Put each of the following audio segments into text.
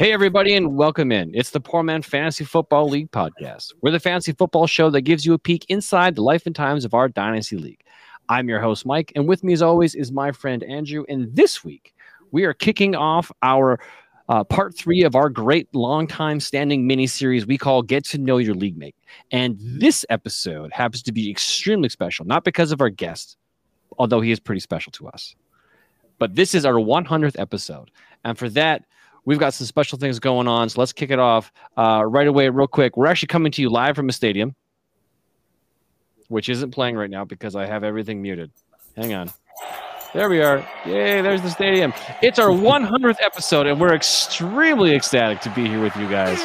Hey, everybody, and welcome in. It's the Poor Man Fantasy Football League podcast. We're the fantasy football show that gives you a peek inside the life and times of our Dynasty League. I'm your host, Mike, and with me, as always, is my friend Andrew. And this week, we are kicking off our uh, part three of our great long-time standing mini series we call Get to Know Your League Mate. And this episode happens to be extremely special, not because of our guest, although he is pretty special to us, but this is our 100th episode. And for that, We've got some special things going on, so let's kick it off uh, right away, real quick. We're actually coming to you live from a stadium, which isn't playing right now because I have everything muted. Hang on. There we are. Yay, there's the stadium. It's our 100th episode, and we're extremely ecstatic to be here with you guys.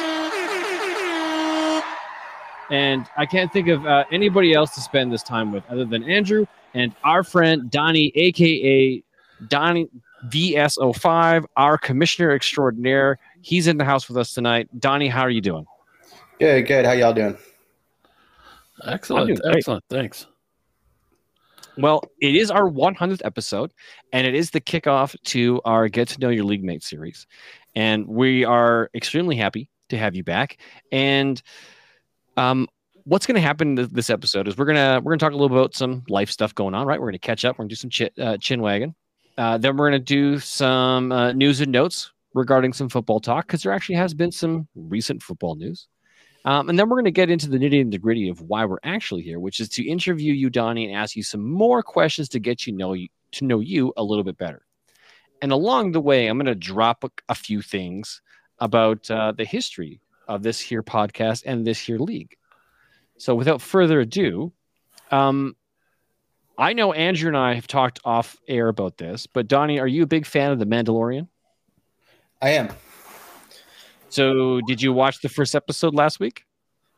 And I can't think of uh, anybody else to spend this time with other than Andrew and our friend Donny, aka Donny VS05, our commissioner extraordinaire. He's in the house with us tonight. Donny, how are you doing? Good, good. How y'all doing? Excellent, excellent. Thanks. Well, it is our 100th episode, and it is the kickoff to our Get to Know Your League Mate series. And we are extremely happy to have you back. And um, what's going to happen this episode is we're gonna we're gonna talk a little about some life stuff going on. Right, we're gonna catch up. We're gonna do some chin, uh, chin wagon. Uh, then we're going to do some uh, news and notes regarding some football talk because there actually has been some recent football news. Um, and then we're going to get into the nitty and the gritty of why we're actually here, which is to interview you, Donny, and ask you some more questions to get you know you, to know you a little bit better. And along the way, I'm going to drop a, a few things about uh, the history of this here podcast and this here league. So without further ado, um, I know Andrew and I have talked off air about this, but Donny, are you a big fan of The Mandalorian? I am. So, did you watch the first episode last week?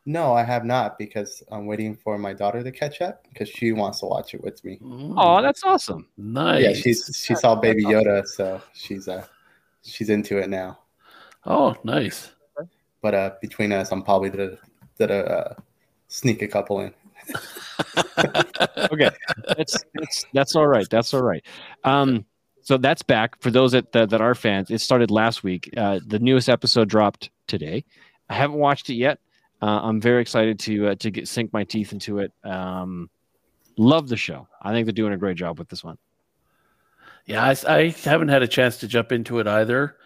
No, I have not because I'm waiting for my daughter to catch up because she wants to watch it with me. Oh, that's awesome! Nice. Yeah, she's she saw Baby Yoda, so she's uh she's into it now. Oh, nice. But uh, between us, I'm probably the the uh, sneak a couple in. okay, that's that's that's all right. That's all right. Um, so that's back for those that that, that are fans. It started last week. Uh, the newest episode dropped today. I haven't watched it yet. Uh, I'm very excited to uh, to get sink my teeth into it. Um, love the show. I think they're doing a great job with this one. Yeah, I, I haven't had a chance to jump into it either.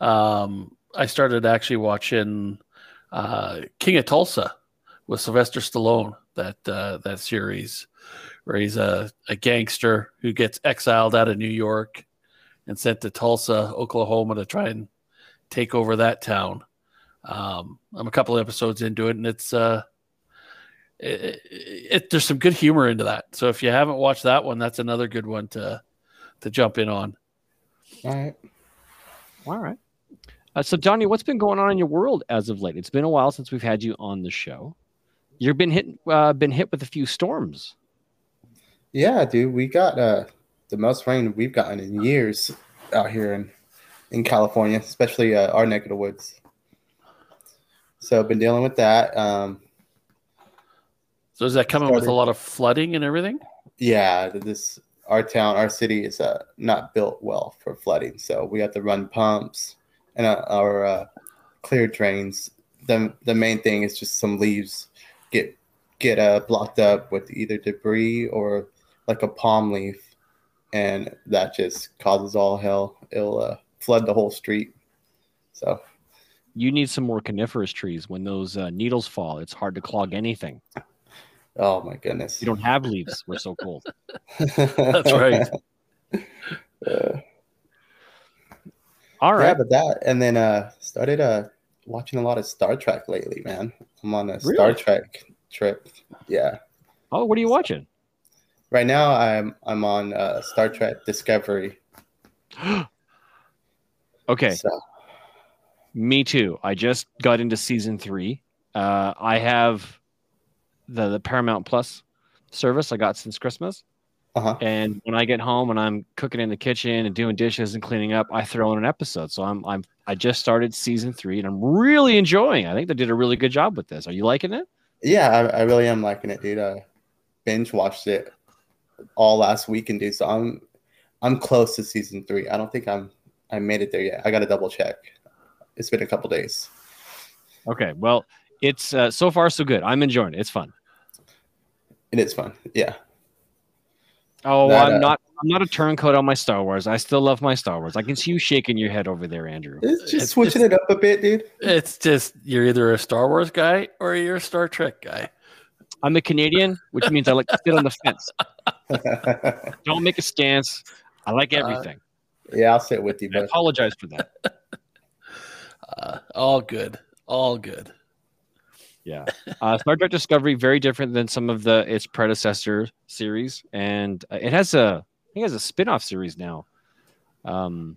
Um, I started actually watching uh, King of Tulsa with Sylvester Stallone that uh, that series, where he's a, a gangster who gets exiled out of New York and sent to Tulsa, Oklahoma, to try and take over that town. Um, I'm a couple episodes into it, and it's uh, it, it, there's some good humor into that. So if you haven't watched that one, that's another good one to to jump in on. All right, all right. Uh, so, Donny, what's been going on in your world as of late? It's been a while since we've had you on the show. You've been hit uh, been hit with a few storms. Yeah, dude, we got uh, the most rain we've gotten in years out here in in California, especially uh, our neck of the woods. So I've been dealing with that. Um, so is that coming started, with a lot of flooding and everything? Yeah, this our town, our city is uh, not built well for flooding, so we have to run pumps and uh, our uh, clear drains. The the main thing is just some leaves get get uh, blocked up with either debris or like a palm leaf, and that just causes all hell. It'll uh, flood the whole street. So you need some more coniferous trees. When those uh, needles fall, it's hard to clog anything. Oh my goodness! You don't have leaves. We're so cold. That's right. Uh, All right. Yeah, but that and then uh started uh watching a lot of Star Trek lately, man. I'm on a really? Star Trek trip. Yeah. Oh, what are you watching? Right now, I'm I'm on uh, Star Trek Discovery. okay. So. Me too. I just got into season three. Uh, I have the, the Paramount Plus service I got since Christmas. Uh-huh. And when I get home and I'm cooking in the kitchen and doing dishes and cleaning up, I throw in an episode. So I'm I'm I just started season three and I'm really enjoying. It. I think they did a really good job with this. Are you liking it? Yeah, I, I really am liking it, dude. I binge watched it all last weekend, dude. So I'm I'm close to season three. I don't think I'm I made it there yet. I got to double check. It's been a couple days. Okay, well, it's uh, so far so good. I'm enjoying it. It's fun. It is fun. Yeah. Oh, That, I'm uh, not. I'm not a turncoat on my Star Wars. I still love my Star Wars. I can see you shaking your head over there, Andrew. It's just It's- switching it up a bit, dude. It's just you're either a Star Wars guy or you're a Star Trek guy. I'm a Canadian, which means I like to sit on the fence. Don't make a stance. I like Uh, everything. yeah, I'll sit with you, I apologize for that. Uh, all good, all good. Yeah. Uh, Star Trek Discovery very different than some of the its predecessor series, and uh, it has a I think it has a spin-off series now. Um,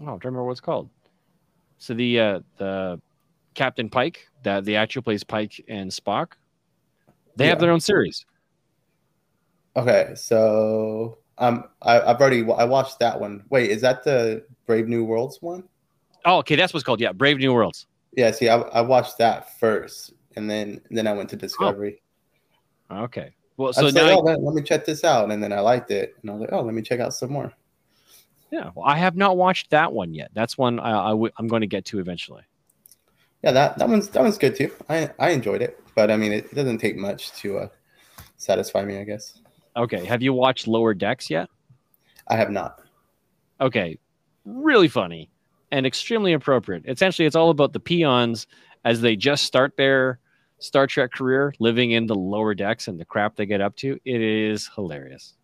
oh, I don't remember what it's called. So the uh, the Captain Pike, that the actor plays Pike and Spock, they have their own series. okay. So um, I, I've already I watched that one. Wait, is that the Brave New Worlds one? Oh, okay, that's what's called. Yeah, Brave New Worlds. Yeah. See, I, I watched that first, and then then I went to Discovery. Okay. Well, So so I said, now, oh, let, let me check this out, and then I liked it, and I was like, oh, let me check out some more. yeah, well, I have not watched that one yet. That's one I, I w- I'm going to get to eventually. Yeah, that that one's that one's good too. I I enjoyed it, but I mean, it, it doesn't take much to uh, satisfy me. I guess Okay. Have you watched Lower Decks yet? I have not. okay, really funny and extremely appropriate. Essentially, it's all about the peons as they just start their Star Trek career, living in the lower decks and the crap they get up to. It is hilarious.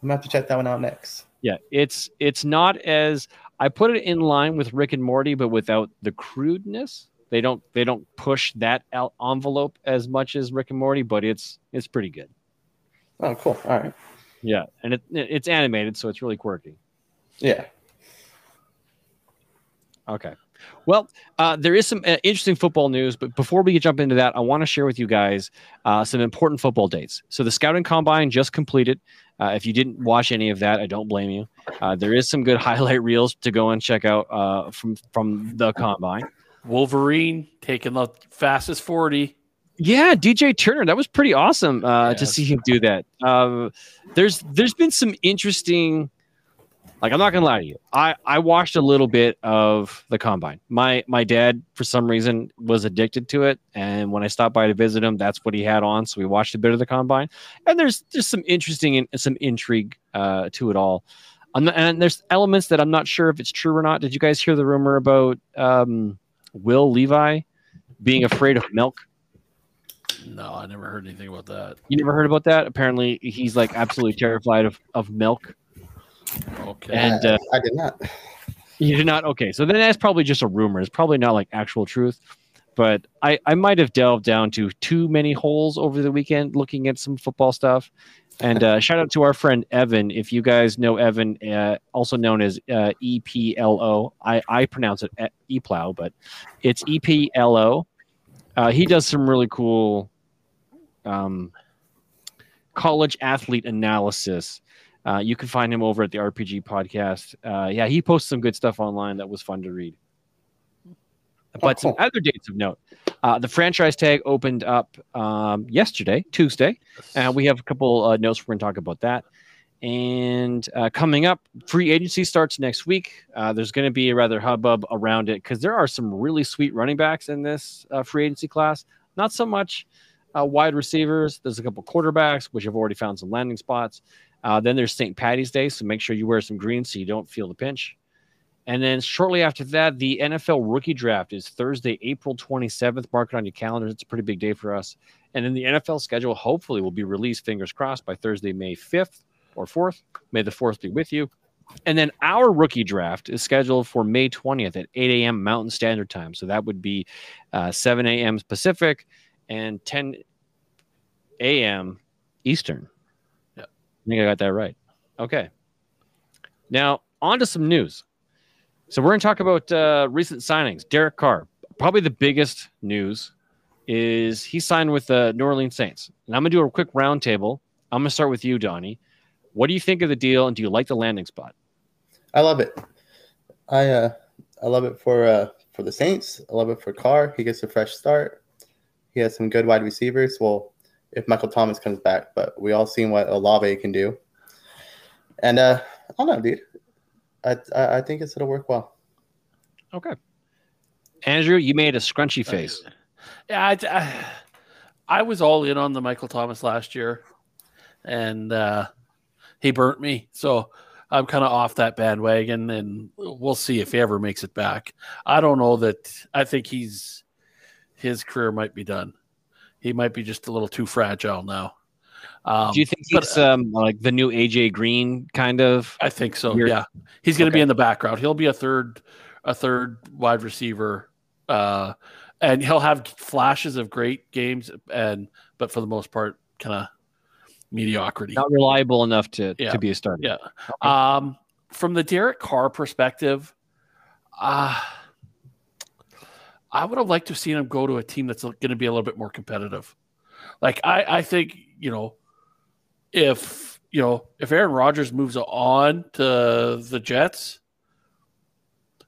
I'm gonna have to check that one out next. Yeah, it's it's not as I put it in line with Rick and Morty, but without the crudeness. They don't they don't push that envelope as much as Rick and Morty, but it's it's pretty good. Oh, cool. All right. Yeah, and it it's animated, so it's really quirky. Yeah. Okay. Well, uh, there is some uh, interesting football news, but before we jump into that, I want to share with you guys uh, some important football dates. So the scouting combine just completed. Uh, if you didn't watch any of that, I don't blame you. Uh, there is some good highlight reels to go and check out uh, from from the combine. Wolverine taking the fastest forty. Yeah, DJ Turner, that was pretty awesome uh, to see him do that. Um, there's there's been some interesting, like I'm not gonna lie to you, I I watched a little bit of the combine. My my dad for some reason was addicted to it, and when I stopped by to visit him, that's what he had on. So we watched a bit of the combine, and there's just some interesting and some intrigue uh, to it all. Not, and there's elements that I'm not sure if it's true or not. Did you guys hear the rumor about um, Will Levi being afraid of milk? No, I never heard anything about that. You never heard about that? Apparently, he's like absolutely terrified of, of milk. Okay. And, I- uh, I did not. You did not? Okay. So then that's probably just a rumor. It's probably not like actual truth. But I, I might have delved down to too many holes over the weekend looking at some football stuff. And uh, shout out to our friend Evan. If you guys know Evan, uh, also known as uh, EPLO, I, I pronounce it E- EPLOW, but it's EPLO. Uh, he does some really cool um, college athlete analysis. Uh, you can find him over at the RPG podcast. Uh, yeah, he posts some good stuff online that was fun to read. But some cool. other dates of note. Uh, the franchise tag opened up um, yesterday, Tuesday. Uh, we have a couple uh, notes we're going to talk about that. And uh, coming up, free agency starts next week. Uh, there's going to be a rather hubbub around it because there are some really sweet running backs in this uh, free agency class. Not so much uh, wide receivers. There's a couple quarterbacks, which have already found some landing spots. Uh, then there's St. Patty's Day, so make sure you wear some green so you don't feel the pinch. And then shortly after that, the NFL rookie draft is Thursday, April 27th. Mark it on your calendars. It's a pretty big day for us. And then the NFL schedule hopefully will be released, fingers crossed, by Thursday, May 5th or 4th. May the 4th be with you. And then our rookie draft is scheduled for May 20th at 8 a.m. Mountain Standard Time. So that would be uh, 7 a.m. Pacific and 10 a.m. Eastern. Think I got that right. Okay. Now, on to some news. So we're going to talk about uh, recent signings. Derek Carr, probably the biggest news is he signed with the New Orleans Saints. And I'm going to do a quick roundtable. I'm going to start with you, Donny. What do you think of the deal, and do you like the landing spot? I love it. I uh, I love it for uh, for the Saints. I love it for Carr. He gets a fresh start. He has some good wide receivers. Well, if Michael Thomas comes back, but we all seen what Olave can do. And uh, I don't know, dude. I I, I think it's gonna work well. Okay. Andrew, you made a scrunchy face. Yeah, I, I, I was all in on the Michael Thomas last year, and uh, he burnt me. So I'm kind of off that bandwagon, and we'll see if he ever makes it back. I don't know that. I think he's his career might be done. He might be just a little too fragile now. Um, Do you think but, he's um, like the new AJ Green kind of? I think so. Weird. Yeah, he's going to Okay. be in the background. He'll be a third, a third wide receiver, uh, and he'll have flashes of great games, and but for the most part, kind of mediocrity. Not reliable enough to, Yeah. to be a starter. Yeah. Um, from the Derek Carr perspective, uh, I would have liked to have seen him go to a team that's going to be a little bit more competitive. Like I, I think you know, if you know if Aaron Rodgers moves on to the Jets,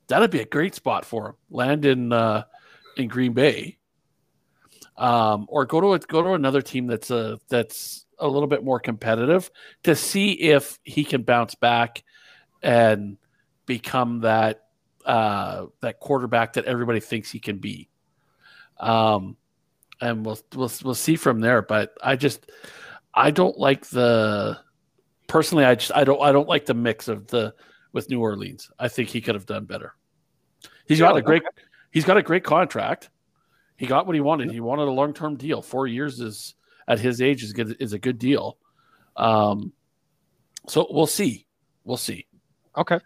that'd be a great spot for him. Land in uh, in Green Bay, um, or go to a, go to another team that's a that's a little bit more competitive to see if he can bounce back and become that uh, that quarterback that everybody thinks he can be. Um, and we'll we'll we'll see from there. But I just I don't like the personally. I just I don't I don't like the mix of the with New Orleans. I think he could have done better. He's got a great he's got a great contract. He got what he wanted. He wanted a long term deal. Four years is at his age is good is a good deal. Um, so we'll see. We'll see. Okay.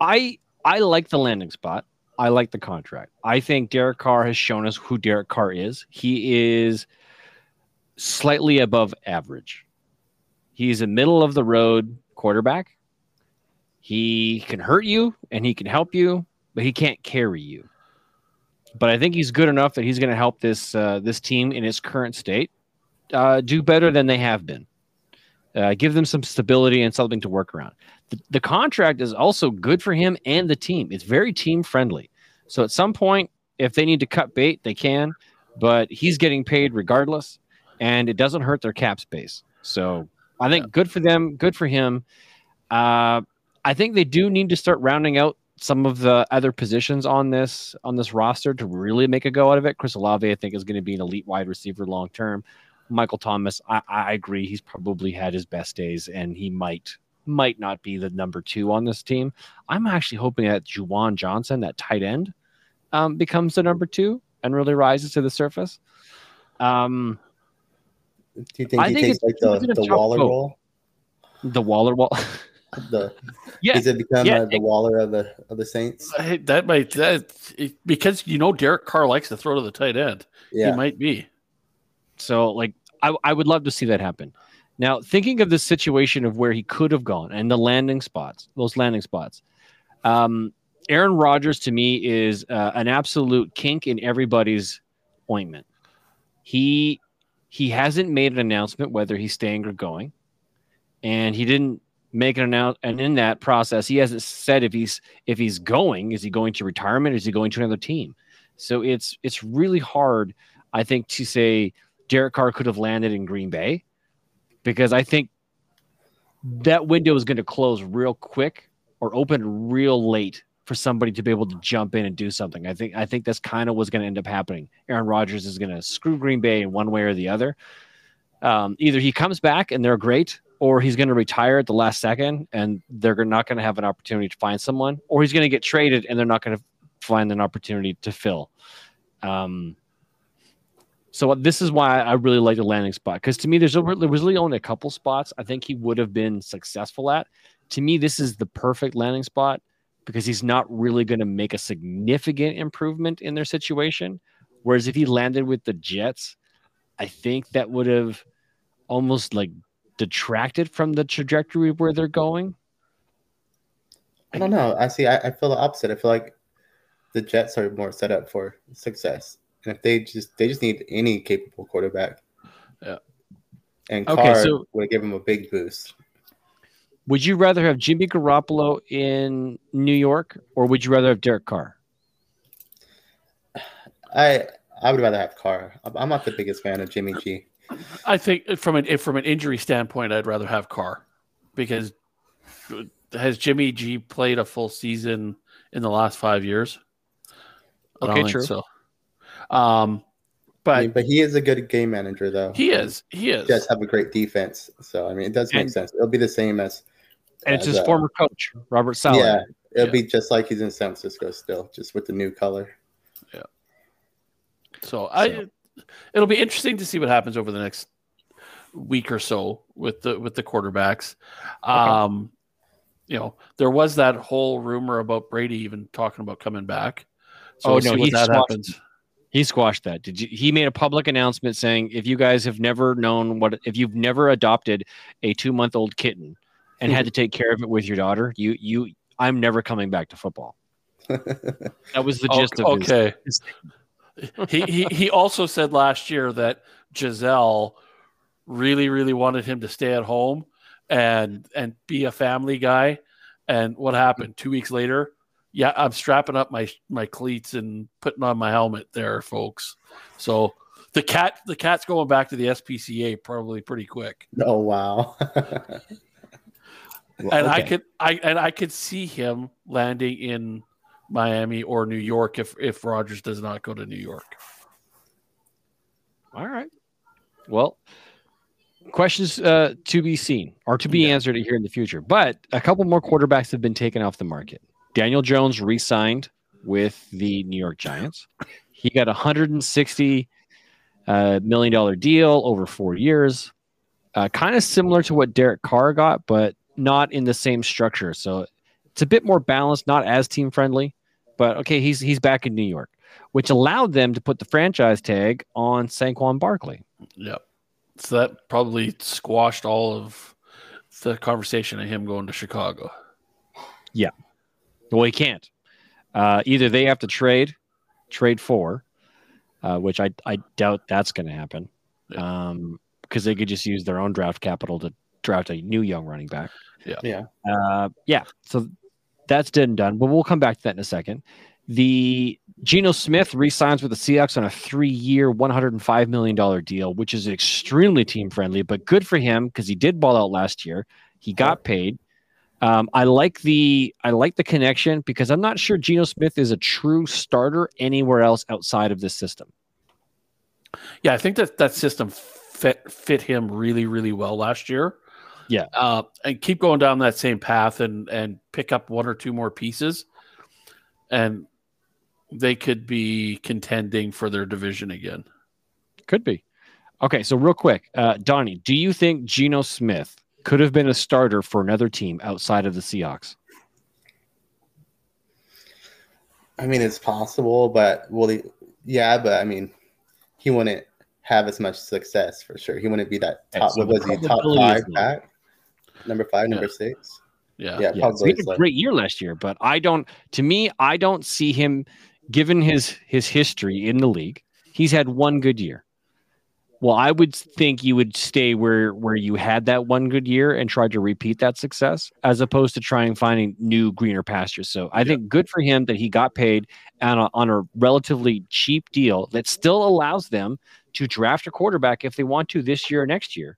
I I like the landing spot. I like the contract. I think Derek Carr has shown us who Derek Carr is. He is slightly above average. He's a middle of the road quarterback. He can hurt you and he can help you, but he can't carry you. But I think he's good enough that he's going to help this uh, this team in its current state uh, do better than they have been. Uh, give them some stability and something to work around the, the contract is also good for him and the team. It's very team friendly. So at some point, if they need to cut bait, they can, but he's getting paid regardless, and it doesn't hurt their cap space. So I think good for them, good for him. Uh, I think they do need to start rounding out some of the other positions on this on this roster to really make a go out of it. Chris Olave, I think, is going to be an elite wide receiver long term. Michael Thomas, I, I agree, he's probably had his best days, and he might might not be the number two on this team. I'm actually hoping that Juwan Johnson, that tight end, um, becomes the number two and really rises to the surface. Um, Do you think I he think takes it's- like the, the Waller vote. role? the Waller wall. The yeah, does it become yeah, uh, the Waller of the of the Saints? Hey, that might that because you know Derek Carr likes to throw to the tight end. Yeah, He might be. So, like, I, I would love to see that happen. Now, thinking of the situation of where he could have gone and the landing spots, those landing spots, um, Aaron Rodgers to me is uh, an absolute kink in everybody's ointment. He he hasn't made an announcement whether he's staying or going, and he didn't make an announcement. And in that process, he hasn't said if he's if he's going, is he going to retirement, is he going to another team? So it's it's really hard, I think, to say Derek Carr could have landed in Green Bay because I think that window is going to close real quick or open real late for somebody to be able to jump in and do something. I think I think that's kind of what's going to end up happening. Aaron Rodgers is going to screw Green Bay in one way or the other. Um, either he comes back and they're great, or he's going to retire at the last second and they're not going to have an opportunity to find someone, or he's going to get traded and they're not going to find an opportunity to fill. Um, so uh, this is why I really like the landing spot because to me, there's there was really only a couple spots I think he would have been successful at. To me, this is the perfect landing spot because he's not really going to make a significant improvement in their situation. Whereas if he landed with the Jets, I think that would have almost like detracted from the trajectory of where they're going. I don't know. I see. I, I feel the opposite. I feel like the Jets are more set up for success, and if they just they just need any capable quarterback. Yeah. And Okay, Carr so- would give him a big boost. Would you rather have Jimmy Garoppolo in New York or would you rather have Derek Carr? I I would rather have Carr. I'm- I'm not the biggest fan of Jimmy G. I think from an if from an injury standpoint, I'd rather have Carr because has Jimmy G played a full season in the last five years? I don't Okay, think true. So, um, but I mean, but he is a good game manager, though. he is he is. Jets have a great defense, so I mean, it does make And- sense. It'll be the same as And it's as, his uh, former coach, Robert Saleh. Yeah, it'll Yeah. be just like he's in San Francisco still, just with the new color. Yeah. So I, it'll be interesting to see what happens over the next week or so with the with the quarterbacks. Um, you know, there was that whole rumor about Brady even talking about coming back. So Oh, we'll no, he that happens. He squashed that. Did you he made a public announcement saying if you guys have never known what if you've never adopted a 2-month-old kitten and had to take care of it with your daughter, you you I'm never coming back to football. That was the gist of his okay. his- he, he he also said last year that Gisele really really wanted him to stay at home and and be a family guy. And what happened? Two weeks later, yeah, I'm strapping up my my cleats and putting on my helmet there, folks. So the cat the cat's going back to the SPCA probably pretty quick. oh wow! And I could I and I could see him landing in Miami or New York if if Rodgers does not go to New York. All right. Well, questions uh, to be seen or to be Yeah. answered here in the future. But a couple more quarterbacks have been taken off the market. Daniel Jones re-signed with the New York Giants. He got a hundred and sixty uh, million dollar deal over four years, uh, kind of similar to what Derek Carr got, but not in the same structure. So it's a bit more balanced, not as team friendly. But okay, he's he's back in New York, which allowed them to put the franchise tag on Saquon Barkley. Yep. So that probably squashed all of the conversation of him going to Chicago. Well, he can't. Uh, either they have to trade, trade for, uh, which I I doubt that's going to happen, Yeah. um, because they could just use their own draft capital to draft a new young running back. yeah, Uh, yeah, so that's dead and done. But we'll come back to that in a second. The Geno Smith re-signs with the Seahawks on a three-year, one hundred and five million dollar deal, which is extremely team-friendly, but good for him because he did ball out last year. He got paid. Um, I like the I like the connection because I'm not sure Geno Smith is a true starter anywhere else outside of this system. Yeah, I think that that system fit fit him really really well last year. Yeah. uh, and keep going down that same path and and pick up one or two more pieces, and they could be contending for their division again. Could be. Okay, so real quick, uh, Donny, do you think Geno Smith could have been a starter for another team outside of the Seahawks? I mean it's possible, but will he? Yeah, but I mean, he wouldn't have as much success for sure. He wouldn't be that Okay, top. so what was he? Top five back, number five, number six. Yeah, Yeah, Yeah, so he had a great year last year, but I don't. To me, I don't see him, given his his history in the league. He's had one good year. Well, I would think you would stay where where you had that one good year and try to repeat that success, as opposed to trying finding new greener pastures. So I think good for him that he got paid on a, on a relatively cheap deal that still allows them to draft a quarterback if they want to this year or next year,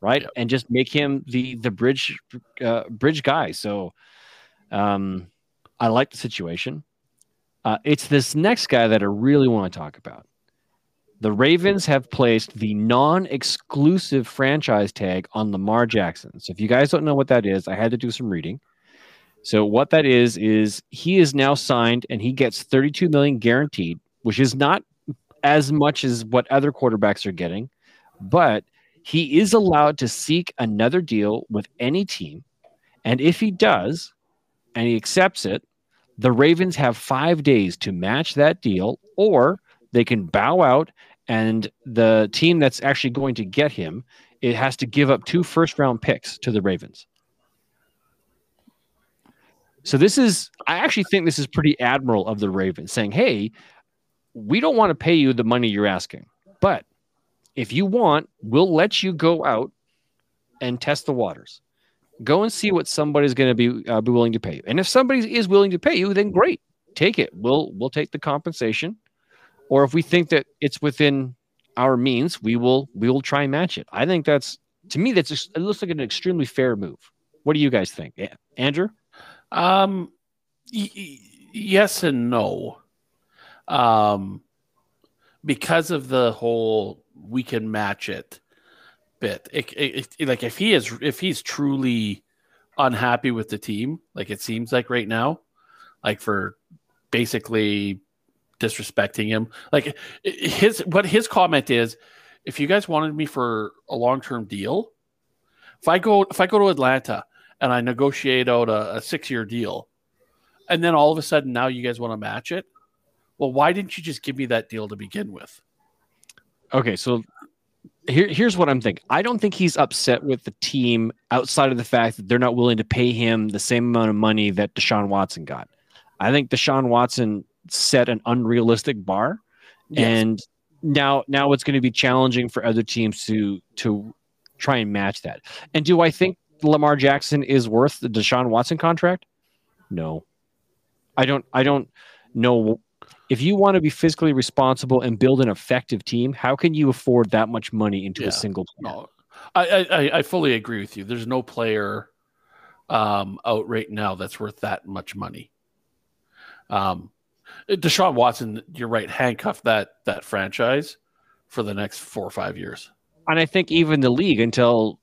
right? Yep. And just make him the the bridge uh, bridge guy. So um, I like the situation. Uh, it's this next guy that I really want to talk about. The Ravens have placed the non-exclusive franchise tag on Lamar Jackson. So if you guys don't know what that is, I had to do some reading. So what that is is he is now signed and he gets 32 million guaranteed, which is not as much as what other quarterbacks are getting, but he is allowed to seek another deal with any team. And if he does, and he accepts it, the Ravens have five days to match that deal, or they can bow out, and the team that's actually going to get him it has to give up two first round picks to the Ravens. So this is, I actually think this is pretty admirable of the Ravens saying, "Hey, we don't want to pay you the money you're asking, but if you want, we'll let you go out and test the waters. Go and see what somebody's going to be uh, be willing to pay you. And if somebody is willing to pay you, then great, take it. We'll we'll take the compensation, or if we think that it's within our means, we will we will try and match it. I think that's to me that's it looks like an extremely fair move. What do you guys think. Andrew? Um, y- yes and no. Um, because of the whole we can match it bit. It, it, it, like if he is if he's truly unhappy with the team, like it seems like right now, like for basically disrespecting him, like his what his comment is, if you guys wanted me for a long term deal, if I go if I go to Atlanta and I negotiate out a, a six year deal, and then all of a sudden now you guys want to match it, well, why didn't you just give me that deal to begin with? Okay, so here, here's what I'm thinking. I don't think he's upset with the team outside of the fact that they're not willing to pay him the same amount of money that Deshaun Watson got. I think Deshaun Watson set an unrealistic bar, yes. and now now it's going to be challenging for other teams to to try and match that. And do I think Lamar Jackson is worth the Deshaun Watson contract? No, I don't. I don't know if you want to be fiscally responsible and build an effective team, how can you afford that much money into yeah. a single player? No, I, I, I fully agree with you. There's no player um, out right now that's worth that much money. Um, Deshaun Watson, you're right, handcuffed that that franchise for the next four or five years. And I think even the league until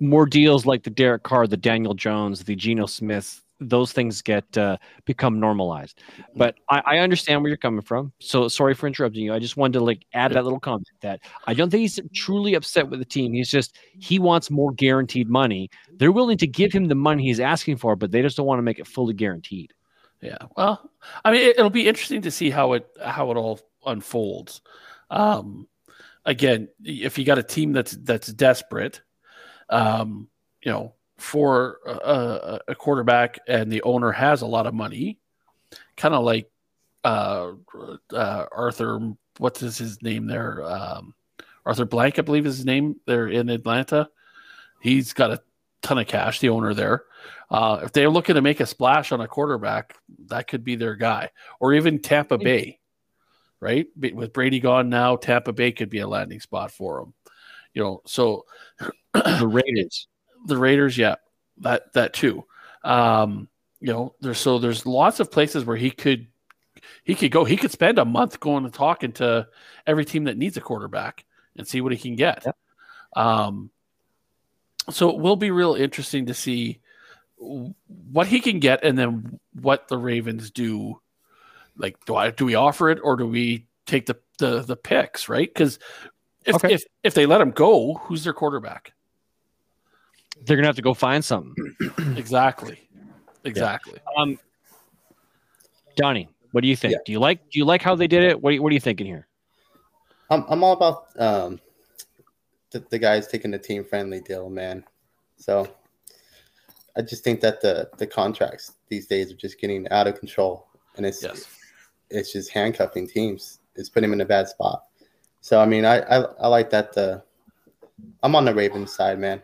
more deals like the Derek Carr, the Daniel Jones, the Geno Smith, those things get uh, become normalized. But I, I, understand where you're coming from. So sorry for interrupting you. I just wanted to like add that little comment that I don't think he's truly upset with the team. He's just he wants more guaranteed money. They're willing to give him the money he's asking for, but they just don't want to make it fully guaranteed. Yeah. Well, I mean, it, will be interesting to see how it how it all unfolds. Um, again, if you got a team that's that's desperate, um, you know, for a, a, quarterback and the owner has a lot of money, kind of like uh, uh, Arthur, what's his name there? Um, Arthur Blank, I believe is his name there in Atlanta. He's got a ton of cash, the owner there. Uh, if they're looking to make a splash on a quarterback, that could be their guy. Or even Tampa Bay, right? With Brady gone now, Tampa Bay could be a landing spot for him. You know, so the Raiders the Raiders, yeah, that that too. Um, you know, there's so there's lots of places where he could he could go. He could spend a month going and talking to every team that needs a quarterback and see what he can get. Yep. Um, so it will be real interesting to see what he can get and then what the Ravens do. Like, do I do we offer it or do we take the the, the picks? Right? Because if, okay. if if they let him go, who's their quarterback? they're gonna have to go find something. exactly. Exactly. Yeah. Um, Donny, what do you think? Yeah. Do you like do you like how they did it? What are you, what are you thinking here? I'm I'm all about um, the, the guys taking the team friendly deal, man. So I just think that the the contracts these days are just getting out of control, and it's yes. it's just handcuffing teams. It's putting them in a bad spot. So I mean, I I, I like that. The I'm on the Ravens side, man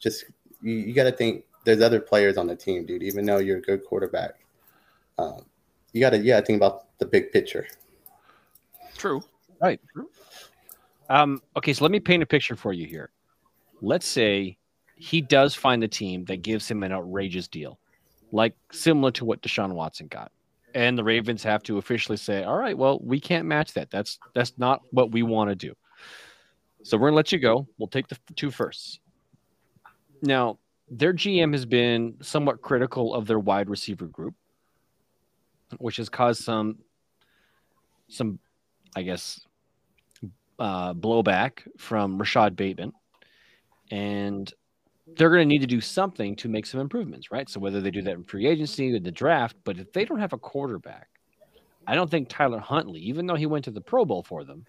just you, you got to think there's other players on the team, dude. Even though you're a good quarterback, um, you got to yeah think about the big picture. True. Right. True. Um, okay, so let me paint a picture for you here. Let's say he does find the team that gives him an outrageous deal, like similar to what Deshaun Watson got. And the Ravens have to officially say, "All right, well, we can't match that. That's that's not what we want to do." So we're gonna let you go. We'll take the two firsts. Now, their GM has been somewhat critical of their wide receiver group, which has caused some, some, I guess, uh, blowback from Rashod Bateman, and they're going to need to do something to make some improvements, right? So whether they do that in free agency or the draft, but if they don't have a quarterback, I don't think Tyler Huntley, even though he went to the Pro Bowl for them,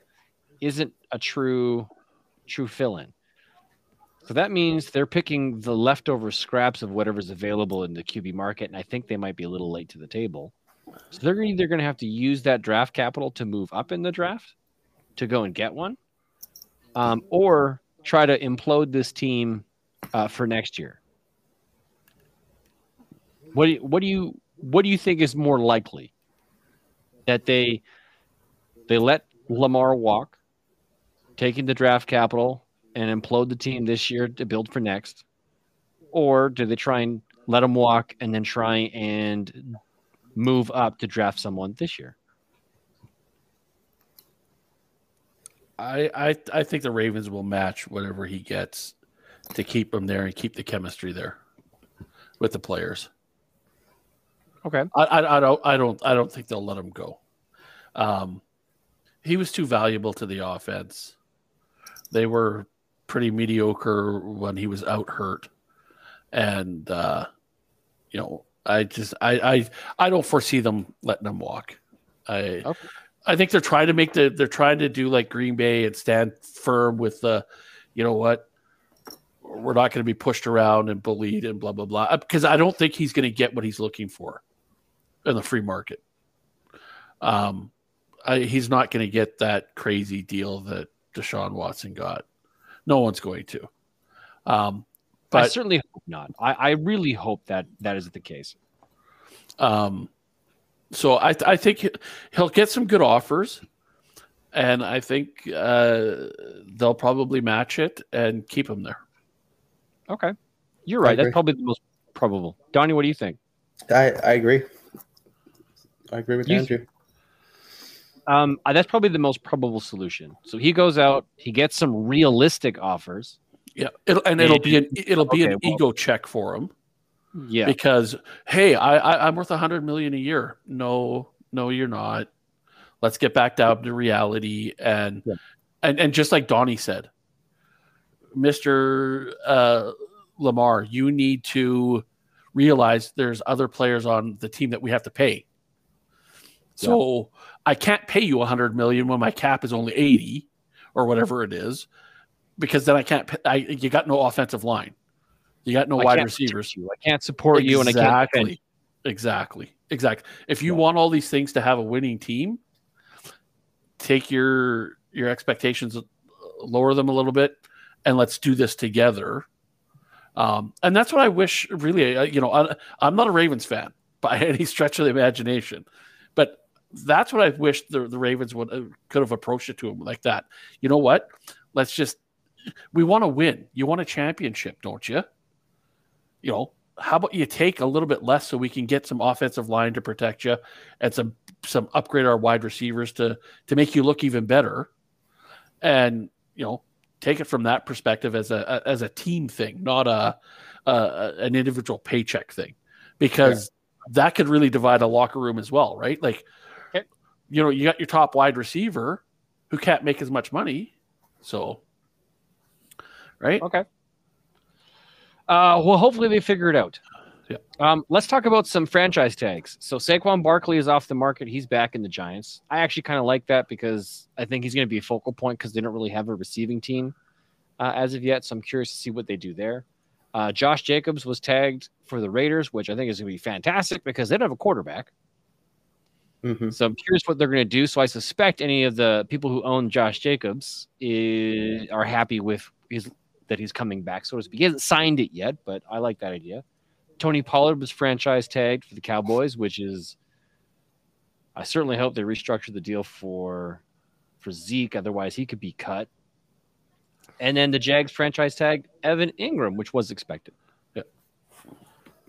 isn't a true, true fill-in. So that means they're picking the leftover scraps of whatever's available in the QB market, and I think they might be a little late to the table. So they're either going to have to use that draft capital to move up in the draft to go and get one, um, or try to implode this team uh, for next year. What do you, what do you what do you think is more likely that they they let Lamar walk, taking the draft capital and implode the team this year to build for next, or do they try and let him walk and then try and move up to draft someone this year? I, I I think the Ravens will match whatever he gets to keep them there and keep the chemistry there with the players. Okay. I, I, I don't I don't I don't think they'll let him go. Um, he was too valuable to the offense. They were pretty mediocre when he was out hurt, and uh, you know I just I I I don't foresee them letting him walk. I Okay. I think they're trying to make the they're trying to do like Green Bay and stand firm with the, you know what, we're not going to be pushed around and bullied and blah blah blah because I don't think he's going to get what he's looking for in the free market. Um, I, he's not going to get that crazy deal that Deshaun Watson got. No one's going to. Um, I but certainly hope not. I, I really hope that that is the case. Um, so I, I think he'll get some good offers, and I think uh, they'll probably match it and keep him there. Okay. You're right. That's probably the most probable. Donny, what do you think? I, I agree. I agree with You- Andrew. Um, uh, that's probably the most probable solution. So he goes out, he gets some realistic offers. Yeah, it'll, and it'll be an it'll be Okay, an well- ego check for him Yeah. because hey, I, I I'm worth a hundred million a year. No, no, you're not. Let's get back down to reality and Yeah. and and just like Donny said, Mister uh, Lamar, you need to realize there's other players on the team that we have to pay. So I can't pay you hundred million when my cap is only eighty or whatever it is, because then I can't. pay- I you got no offensive line, you got no I wide receivers. You. I can't support you and I can't. Exactly. Exactly. Exactly. If you Yeah. want all these things to have a winning team, take your your expectations, uh, lower them a little bit, and let's do this together. Um, and that's what I wish. Really, you know, I, I'm not a Ravens fan by any stretch of the imagination, but that's what I wish the, the Ravens would uh, could have approached it to him like that. You know what? Let's just we want to win. You want a championship, don't you? You know, how about you take a little bit less so we can get some offensive line to protect you and some some upgrade our wide receivers to to make you look even better, and you know take it from that perspective as a, a- as a team thing, not a, a an individual paycheck thing, because that could really divide a locker room as well, right? Like, Okay. you know, you got your top wide receiver who can't make as much money, so right. Okay. Uh, well, hopefully they figure it out. Yeah. Um, let's talk about some franchise tags. So Saquon Barkley is off the market. He's back in the Giants. I actually kind of like that because I think he's going to be a focal point because they don't really have a receiving team uh, as of yet. So I'm curious to see what they do there. Uh, Josh Jacobs was tagged for the Raiders, which I think is going to be fantastic because they don't have a quarterback. hmm So I'm curious what they're going to do. So I suspect any of the people who own Josh Jacobs is, are happy with his that he's coming back, so to speak. He hasn't signed it yet, but I like that idea. Tony Pollard was franchise tagged for the Cowboys, which is I certainly hope they restructure the deal for for Zeke, otherwise he could be cut. And then the Jags franchise tag Evan Engram, which was expected. Yeah.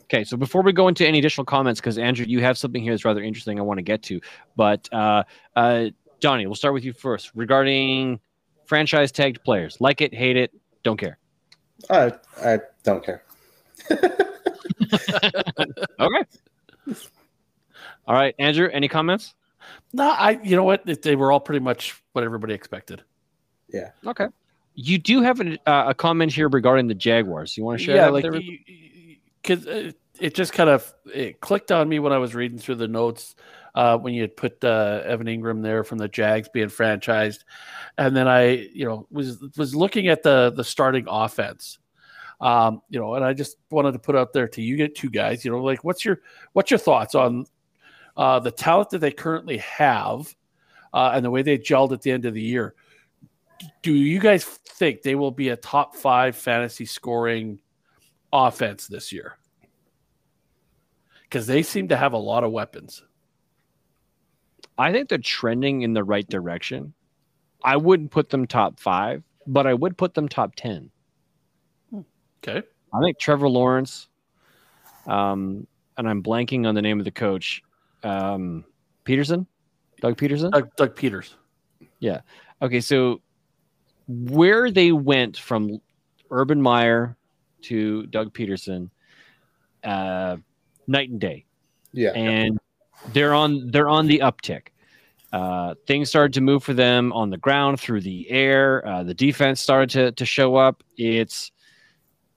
Okay, so before we go into any additional comments, because Andrew, you have something here that's rather interesting I want to get to. But uh, uh, Donny, we'll start with you first regarding franchise tagged players. Like it, hate it, don't care. I I don't care. Okay. All right, Andrew, any comments? No, I. You know what? They were all pretty much what everybody expected. Yeah. Okay. You do have an, uh, a comment here regarding the Jaguars. You want to share yeah, that like everybody? because it, it just kind of it clicked on me when I was reading through the notes uh, when you had put uh, Evan Engram there from the Jags being franchised, and then I, you know, was was looking at the the starting offense Um, you know, and I just wanted to put out there to you get two guys, you know, like what's your what's your thoughts on uh, the talent that they currently have uh, and the way they gelled at the end of the year? Do you guys think they will be a top five fantasy scoring offense this year? Because they seem to have a lot of weapons. I think they're trending in the right direction. I wouldn't put them top five, but I would put them top 10. Okay. I think Trevor Lawrence, um, and I'm blanking on the name of the coach, um, Pederson, Doug Pederson, Doug, Doug Peters. Yeah. Okay. So where they went from Urban Meyer to Doug Pederson, uh, night and day. Yeah. And they're on they're on the uptick. Uh, things started to move for them on the ground through the air. Uh, the defense started to to show up. It's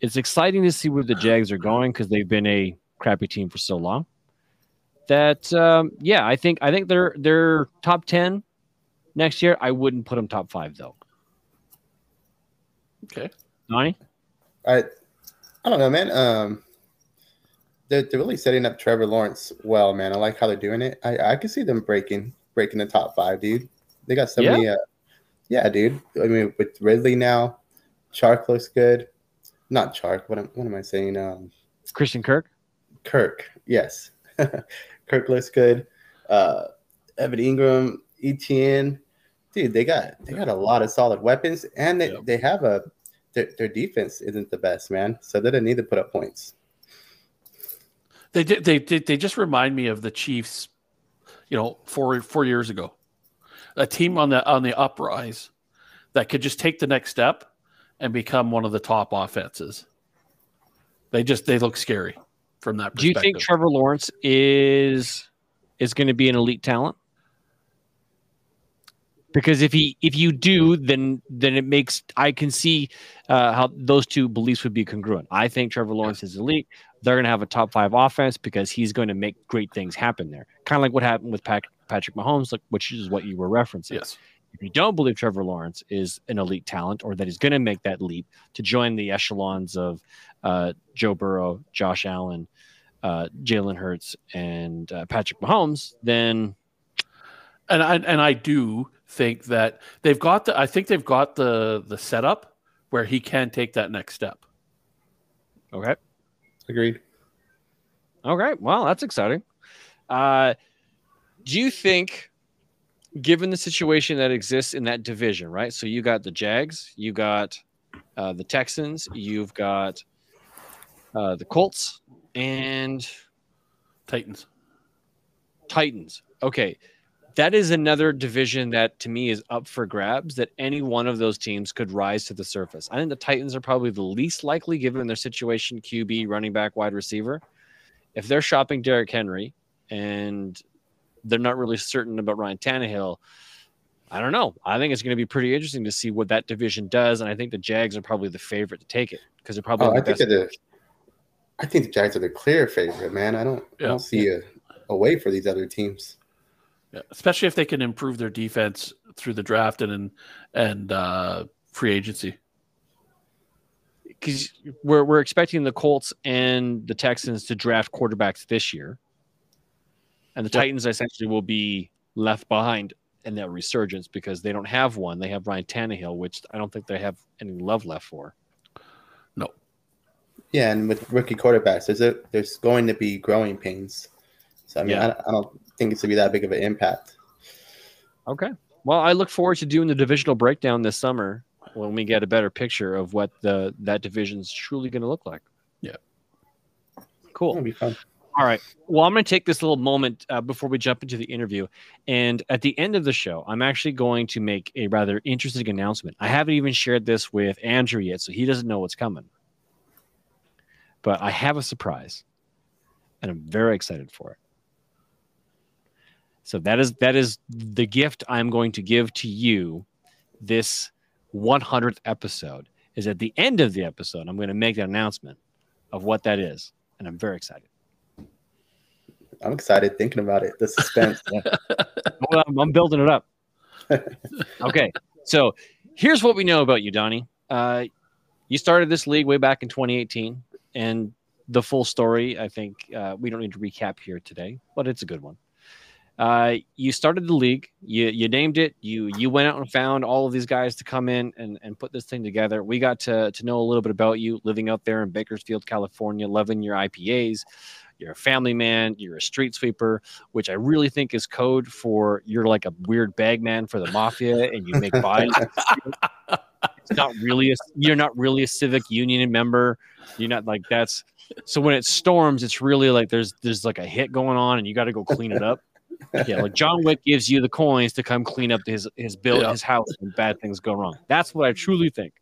it's exciting to see where the Jags are going because they've been a crappy team for so long. That um, yeah, I think I think they're they're top ten next year. I wouldn't put them top five though. Okay, Donny, I I don't know, man. Um, they're, they're really setting up Trevor Lawrence well, man. I like how they're doing it. I I can see them breaking breaking the top five, dude. They got so Yeah? many. Uh, yeah, dude. I mean, with Ridley now, Chark looks good. Not Chark. What am, what am I saying? Um, Christian Kirk. Kirk. Yes, Kirk looks good. Uh, Evan Engram, ETN. Dude, they got they got a lot of solid weapons, and they, Yep. they have a their, their defense isn't the best, man. So they didn't need to put up points. they did. They did. They just remind me of the Chiefs. You know, four four years ago, a team on the on the uprise that could just take the next step and become one of the top offenses. They just they look scary from that. Do you think Trevor Lawrence is is going to be an elite talent? Because if he if you do, then then it makes I can see uh, how those two beliefs would be congruent. I think Trevor Lawrence is elite. They're going to have a top five offense because he's going to make great things happen there. Kind of like what happened with Patrick Mahomes, like which is what you were referencing. Yes. If you don't believe Trevor Lawrence is an elite talent or that he's going to make that leap to join the echelons of uh, Joe Burrow, Josh Allen, uh, Jalen Hurts, and uh, Patrick Mahomes, then and I and I do think that they've got the I think they've got the the setup where he can take that next step. okay, Agreed. okay, well that's exciting. Uh, do you think, given the situation that exists in that division, right? So you got the Jags, you got uh, the Texans, you've got uh, the Colts, and Titans. Titans. Okay. That is another division that to me is up for grabs that any one of those teams could rise to the surface. I think the Titans are probably the least likely given their situation QB, running back, wide receiver. If they're shopping Derrick Henry and they're not really certain about Ryan Tannehill, I don't know. I think it's going to be pretty interesting to see what that division does. And I think the Jags are probably the favorite to take it because they're probably Oh, the I think best. the, I think the Jags are the clear favorite, man. I don't I don't see a, a way for these other teams. Yeah, especially if they can improve their defense through the draft and and, and uh, free agency. because we're we're expecting the Colts and the Texans to draft quarterbacks this year, and the Yep. Titans essentially will be left behind in that resurgence because they don't have one. They have Ryan Tannehill, which I don't think they have any love left for. No. Yeah, and with rookie quarterbacks, there's a, there's going to be growing pains. So I mean, Yeah. I, I don't think it's gonna be that big of an impact. Okay. Well, I look forward to doing the divisional breakdown this summer when we get a better picture of what the that division's truly going to look like. Yeah. Cool. It'll be fun. All right. Well, I'm going to take this little moment uh, before we jump into the interview. And at the end of the show, I'm actually going to make a rather interesting announcement. I haven't even shared this with Andrew yet, so he doesn't know what's coming. But I have a surprise, and I'm very excited for it. So that is that is the gift I'm going to give to you this 100th episode. Is at the end of the episode, I'm going to make an announcement of what that is, and I'm very excited. I'm excited thinking about it. The suspense. Well, I'm, I'm building it up. okay, so here's what we know about you, Donny. Uh, you started this league way back in 2018, and the full story, I think uh, we don't need to recap here today, but it's a good one. Uh, you started the league, you you named it, you you went out and found all of these guys to come in and, and put this thing together. We got to to know a little bit about you living out there in Bakersfield, California, loving your IPAs. You're a family man, you're a street sweeper, which I really think is code for you're like a weird bag man for the mafia and you make buys. it's not really a, you're not really a civic union member. You're not like that's so when it storms, it's really like there's there's like a hit going on and you got to go clean it up. Yeah, like John Wick gives you the coins to come clean up his his bill Yeah. his house when bad things go wrong. That's what I truly think.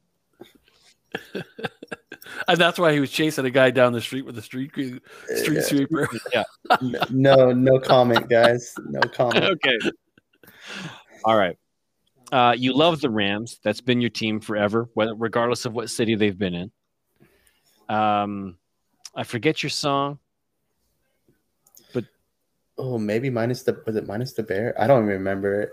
And that's why he was chasing a guy down the street with a street cre- street Yeah. sweeper. No, no comment, guys. No comment. okay. All right. Uh, you love the Rams. That's been your team forever, whether regardless of what city they've been in. Um, I forget your song. But oh, maybe minus the was it minus the bear? I don't remember it.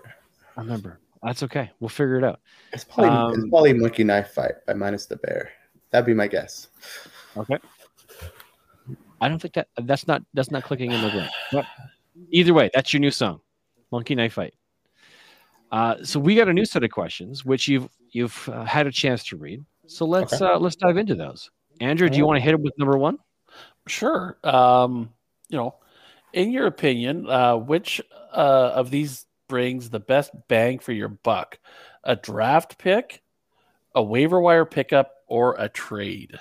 I remember. That's okay. We'll figure it out. It's probably Um, it's probably Monkey Knife Fight by minus the bear. That'd be my guess. Okay. I don't think that that's not that's not clicking in the brain. But either way, that's your new song, Monkey Knife Fight. Uh, so we got a new set of questions, which you've you've uh, had a chance to read. So let's Okay. uh, let's dive into those. Andrew, do you want to hit it with number one? Sure. Um, you know, in your opinion, uh, which uh, of these brings the best bang for your buck? A draft pick, a waiver wire pickup, or a trade?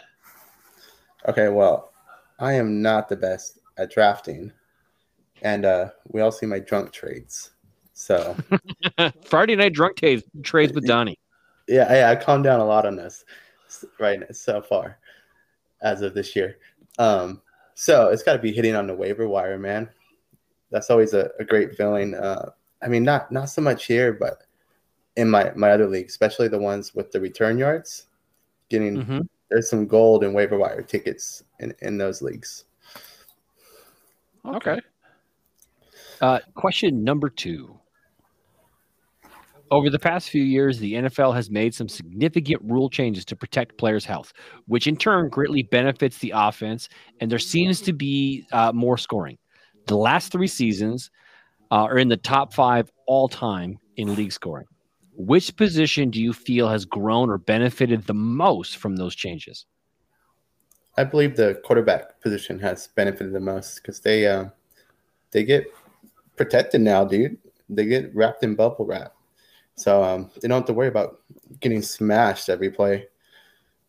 Okay, well, I am not the best at drafting, and uh, we all see my drunk trades. So Friday night drunk trades trades with Donny. yeah, yeah, I calmed down a lot on this right now, so far as of this year. Um, so it's got to be hitting on the waiver wire, man. That's always a, a great feeling. Uh, I mean, not not so much here, but in my my other league, especially the ones with the return yards, getting Mhm. there's some gold and waiver wire tickets in in those leagues. Okay. Uh, question number two. Over the past few years, the NFL has made some significant rule changes to protect players' health, which in turn greatly benefits the offense, and there seems to be uh, more scoring. The last three seasons uh, are in the top five all time in league scoring. Which position do you feel has grown or benefited the most from those changes? I believe the quarterback position has benefited the most because they uh, they get protected now, dude. They get wrapped in bubble wrap, so um, they don't have to worry about getting smashed every play.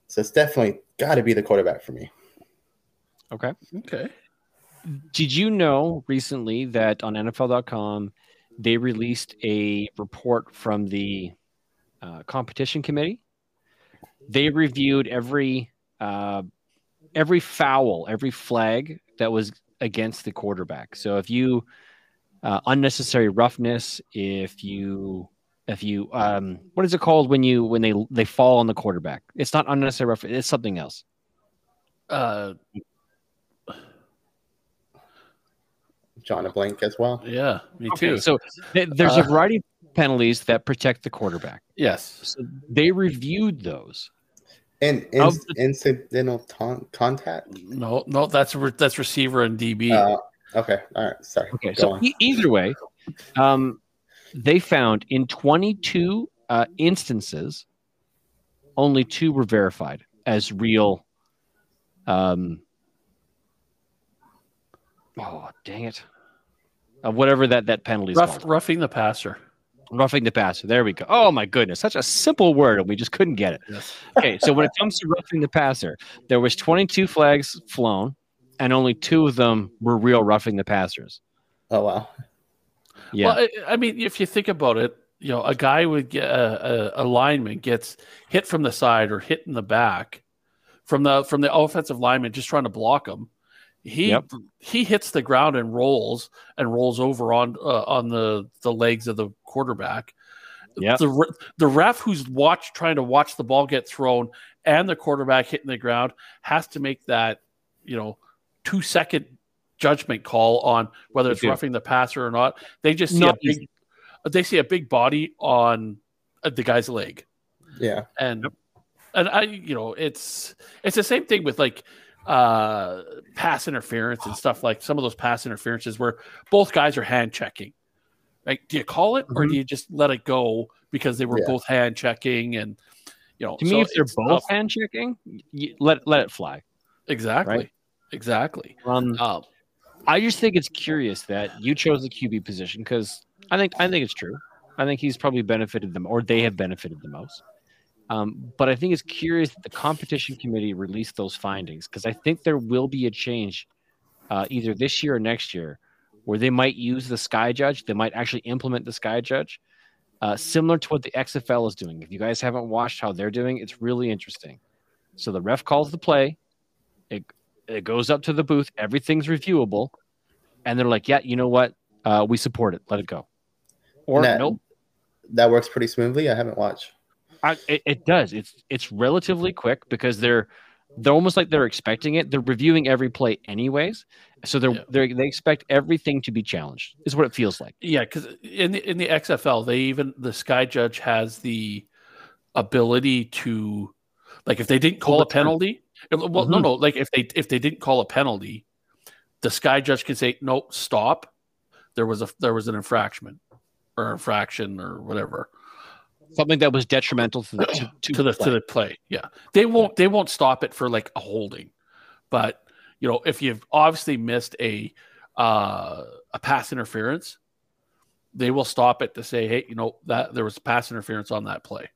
So it's definitely got to be the quarterback for me. Okay. Okay. Did you know recently that on NFL.com they released a report from the uh, competition committee? They reviewed every uh, every foul, every flag that was against the quarterback. So if you uh, unnecessary roughness, if you if you um, what is it called when you when they they fall on the quarterback? It's not unnecessary roughness. It's something else. Uh, John a blank as well. yeah, me Okay, too. so th- there's a Uh, variety of penalties that protect the quarterback. yes. So they reviewed those. And Of in, incidental ton- contact. No, no, that's re- that's receiver and DB. Uh, okay, all right. Sorry. Okay, Go so on. e- either way, um, they found in 22 uh, instances, only two were verified as real. Um, oh, dang it! Uh, whatever that that penalty is Rough, called, roughing the passer. roughing the passer. There we go. Oh my goodness, such a simple word, and we just couldn't get it. Yes. Okay, so when it comes to roughing the passer, there was 22 flags flown, and only two of them were real roughing the passers. oh wow. Yeah, Well, I, I mean, if you think about it, you know, a guy would get a, a, a lineman gets hit from the side or hit in the back from the from the offensive lineman just trying to block him. He Yep. he hits the ground and rolls and rolls over on uh, on the the legs of the quarterback. Yep. The the ref who's watch trying to watch the ball get thrown and the quarterback hitting the ground has to make that you know two second judgment call on whether it's roughing the passer or not. They just see Not a big they see a big body on uh, the guy's leg Yeah. and and I, you know, it's it's the same thing with like uh pass interference and stuff like some of those pass interferences where both guys are hand checking. Like, do you call it or Mhm. do you just let it go because they were Yeah. both hand checking and you know? To me, so if they're both tough. hand checking, let let it fly. exactly, right? exactly. Um, Um, I just think it's curious that you chose the QB position because I think I think it's true. I think he's probably benefited them, or they have benefited the most. Um, but I think it's curious that the competition committee released those findings because I think there will be a change, uh, either this year or next year, where they might use the Sky Judge. They might actually implement the Sky Judge, uh, similar to what the XFL is doing. If you guys haven't watched how they're doing, it's really interesting. So the ref calls the play, it it goes up to the booth, everything's reviewable, and they're like, "Yeah, you know what? Uh, we support it. Let it go." Or That- nope, That works pretty smoothly. I haven't watched. I, it, it does. It's it's relatively quick because they're they're almost like they're expecting it. They're reviewing every play anyways, so they're, Yeah. they're they expect everything to be challenged. Is what it feels like. Yeah, because in the in the XFL, they even the Sky Judge has the ability to, like, if they didn't call a penalty, well, no, Mhm. no, like if they if they didn't call a penalty, the Sky Judge can say, "No, stop. There was a there was an infraction, or infraction, or whatever Something that was detrimental to the to, to, to the play. to the play." Yeah, they won't they won't stop it for like a holding, but you know if you've obviously missed a uh, a pass interference, they will stop it to say, "Hey, you know that there was pass interference on that play."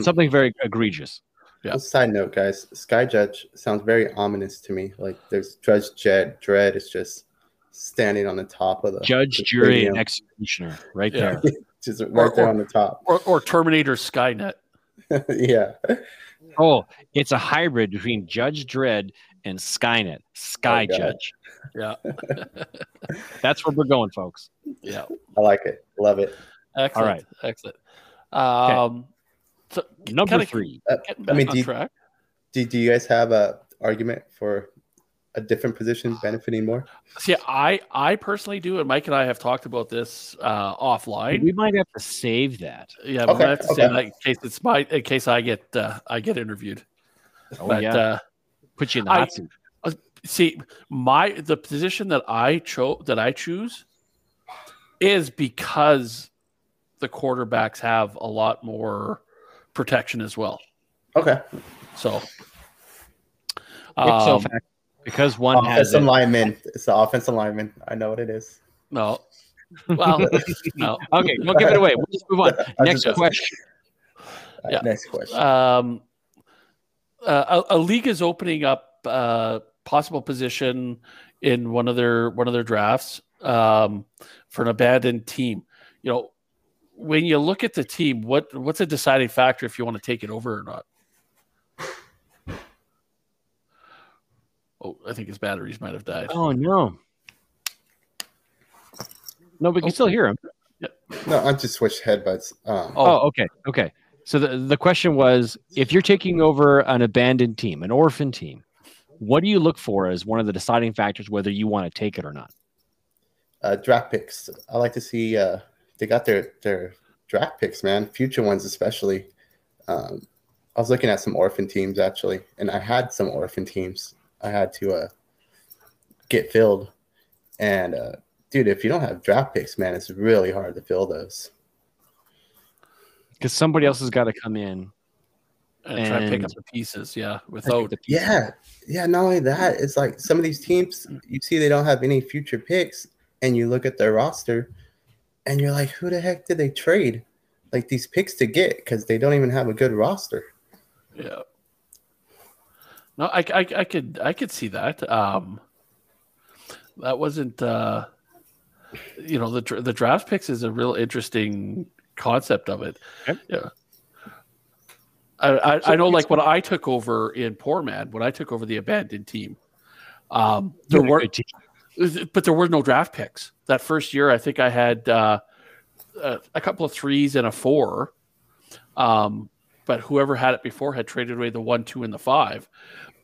something very egregious. Yeah. Well, Side note, guys, Sky Judge sounds very ominous to me. Like there's Judge Jed Dredd is just standing on the top of the Judge, the jury, stadium, and executioner, right Yeah. there. just right there or- on the top. Or, or Terminator Skynet. yeah, Oh, it's a hybrid between Judge Dredd and Skynet. Sky Oh, God. Judge. Yeah, That's where we're going, folks. yeah. I like it. Love it. Excellent. right. excellent. Um, so Number kinda three. getting I mean, do you- track. Do, do you guys have a argument for a different position benefiting more? See, I I personally do, and Mike and I have talked about this uh, offline. We might have to save that. Yeah, but Okay, I have to say okay. that in case it's my in case I get uh, I get interviewed. Oh, but yeah. uh, Put you in the hot seat. see, my the position that I chose that I choose is because the quarterbacks have a lot more protection as well. Okay. So, Ipso um, fact, because one has Offensive it, lineman. It's the offensive lineman. I know what it is. no, well, no. okay, we'll give it away. We'll just move on. I Next just- question. All right, Yeah. Next question. Um, uh, a, a league is opening up uh, possible position in one of their one of their drafts um, for an abandoned team. You know, when you look at the team, what what's a deciding factor if you want to take it over or not? Oh, I think his batteries might have died. Oh no. No, we can Oh. still hear him. no, I just switched headbuds. Um, Oh. Oh, okay, okay. So the, the question was, if you're taking over an abandoned team, an orphan team, what do you look for as one of the deciding factors whether you want to take it or not? uh, draft picks. I like to see uh, they got their their draft picks, man. Future ones especially. Um, I was looking at some orphan teams actually, and I had some orphan teams. I had to uh, get filled, and uh, dude, if you don't have draft picks, man, it's really hard to fill those. Because somebody else has got to come in. and try to pick up the pieces. Yeah, without Yeah, yeah. Not only that, it's like some of these teams you see they don't have any future picks, and you look at their roster, and you're like, who the heck did they trade like these picks to get? Because they don't even have a good roster. Yeah. No, I, I, I could I could see that. Um, that wasn't uh, you know the the draft picks is a real interesting concept of it. Okay. Yeah. I, I, I know, like when I took over in Poor Man, when I took over the abandoned team, um, there were, but there were no draft picks that first year. I think I had uh, a, a couple of threes and a four. Um, but whoever had it before had traded away the one, two, and the five.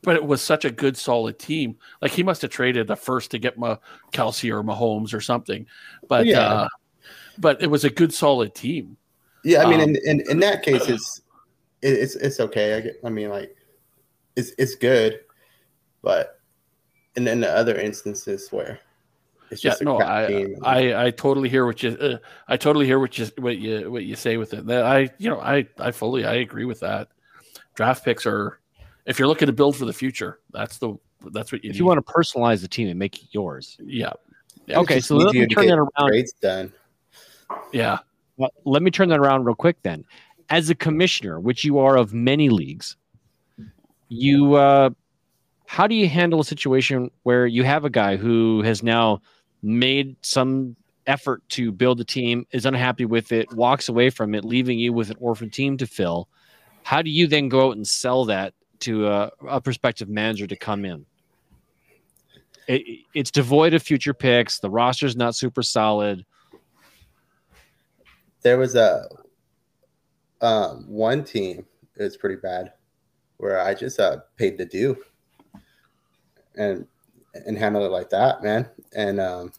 But it was such a good, solid team. Like he must have traded the first to get my Kelsey or Mahomes or something. But Yeah. uh, but it was a good, solid team. Yeah, I mean, Um, in, in in that case, it's it's it's okay. I get. I mean, like, it's it's good, but and then the other instances where it's just a no, I. I I totally hear what you uh, I totally hear what you what you what you say with it. I you know I I fully I agree with that. Draft picks are if you're looking to build for the future, that's the that's what you If need. you want to personalize the team and make it yours. yeah, It okay, so let you me turn that around. Trades done. yeah. Well, let me turn that around real quick then. As a commissioner, which you are of many leagues, you uh, how do you handle a situation where you have a guy who has now made some effort to build a team, is unhappy with it, walks away from it, leaving you with an orphan team to fill? How do you then go out and sell that to a, a prospective manager to come in? It, it's devoid of future picks. The roster's not super solid. There was a um, one team. It was pretty bad, where I just uh, paid the due, and and handled it like that, man. And um,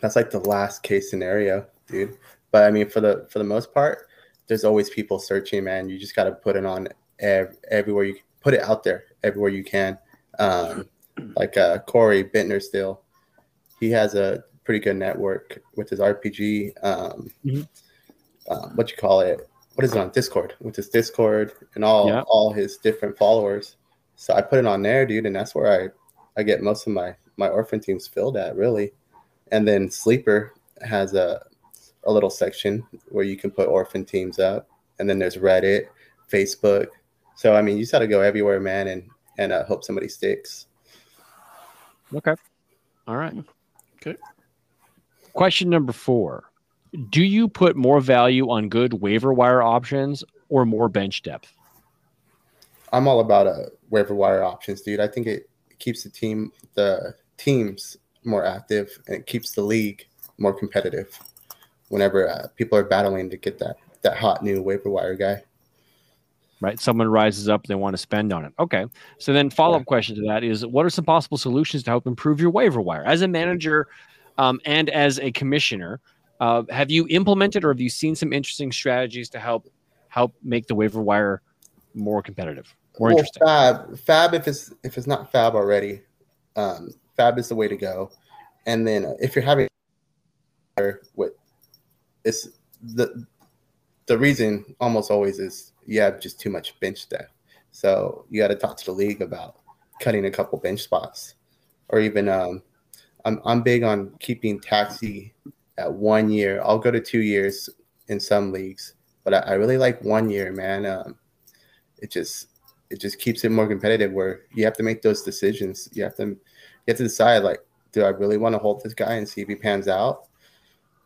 that's like the last case scenario, dude. But I mean, for the for the most part, there's always people searching, man. You just got to put it on ev- everywhere you put it out there everywhere you can. Um, like uh, Corey Bittner still, he has a pretty good network with his RPG. Um, Mhm. um, what you call it? What is it on Discord? With his Discord and all Yeah. all his different followers. So I put it on there, dude, and that's where I I get most of my my orphan teams filled at really. And then Sleeper has a a little section where you can put orphan teams up, and then there's Reddit, Facebook. So I mean, you just got to go everywhere, man, and and uh, hope somebody sticks. Okay. All right. Okay. Question number four Do you put more value on good waiver wire options or more bench depth? I'm all about uh, waiver wire options, dude. I think it keeps the team, the teams more active, and it keeps the league more competitive. Whenever uh, people are battling to get that that hot new waiver wire guy. Right. Someone rises up, they want to spend on it. Okay. So then, follow up question to that is what are some possible solutions to help improve your waiver wire? As a manager um, and as a commissioner, uh, have you implemented or have you seen some interesting strategies to help help make the waiver wire more competitive, more Well, interesting? FAAB, FAAB, if it's if it's not FAAB already, um, FAAB is the way to go. And then uh, if you're having with it's the the reason almost always is you have just too much bench depth. So you got to talk to the league about cutting a couple bench spots, or even um, I'm I'm big on keeping taxi at one year. I'll go to two years in some leagues, but I, I really like one year, man. Um, it just it just keeps it more competitive where you have to make those decisions. You have to you have to decide like, do I really want to hold this guy and see if he pans out,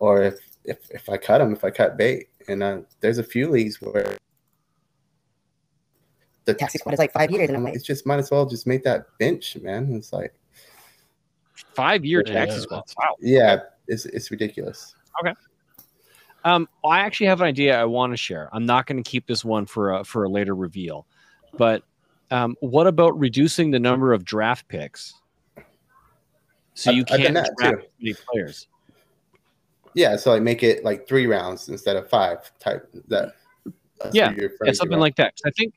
or if if if I cut him, if I cut bait. And uh, there's a few leagues where the taxi squad is like five years, and I'm like, it's just might as well just make that bench, man. It's like Five year Yeah, taxi squad. Wow. yeah, it's it's ridiculous. Okay. Um, I actually have an idea I want to share. I'm not going to keep this one for a, for a later reveal, but um, what about reducing the number of draft picks so you I've can't that draft too. many players? Yeah, so like make it like three rounds instead of five type that. Yeah, Yeah, something like that. I think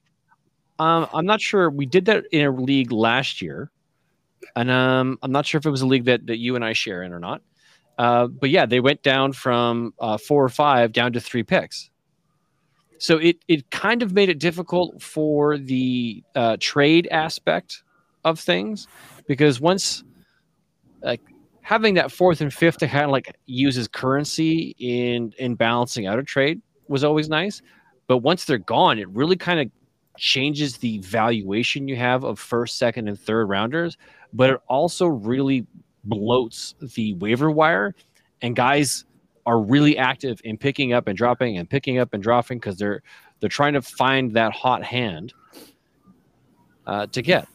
um, I'm not sure we did that in a league last year, and um, I'm not sure if it was a league that, that you and I share in or not. Uh, but yeah, they went down from uh, four or five down to three picks. So it it kind of made it difficult for the uh, trade aspect of things because once like having that fourth and fifth to kind of like use as currency in in balancing out a trade was always nice. But once they're gone it really kind of changes the valuation you have of first second and third rounders. But it also really bloats the waiver wire. And guys are really active in picking up and dropping and picking up and dropping because they're they're trying to find that hot hand uh, to get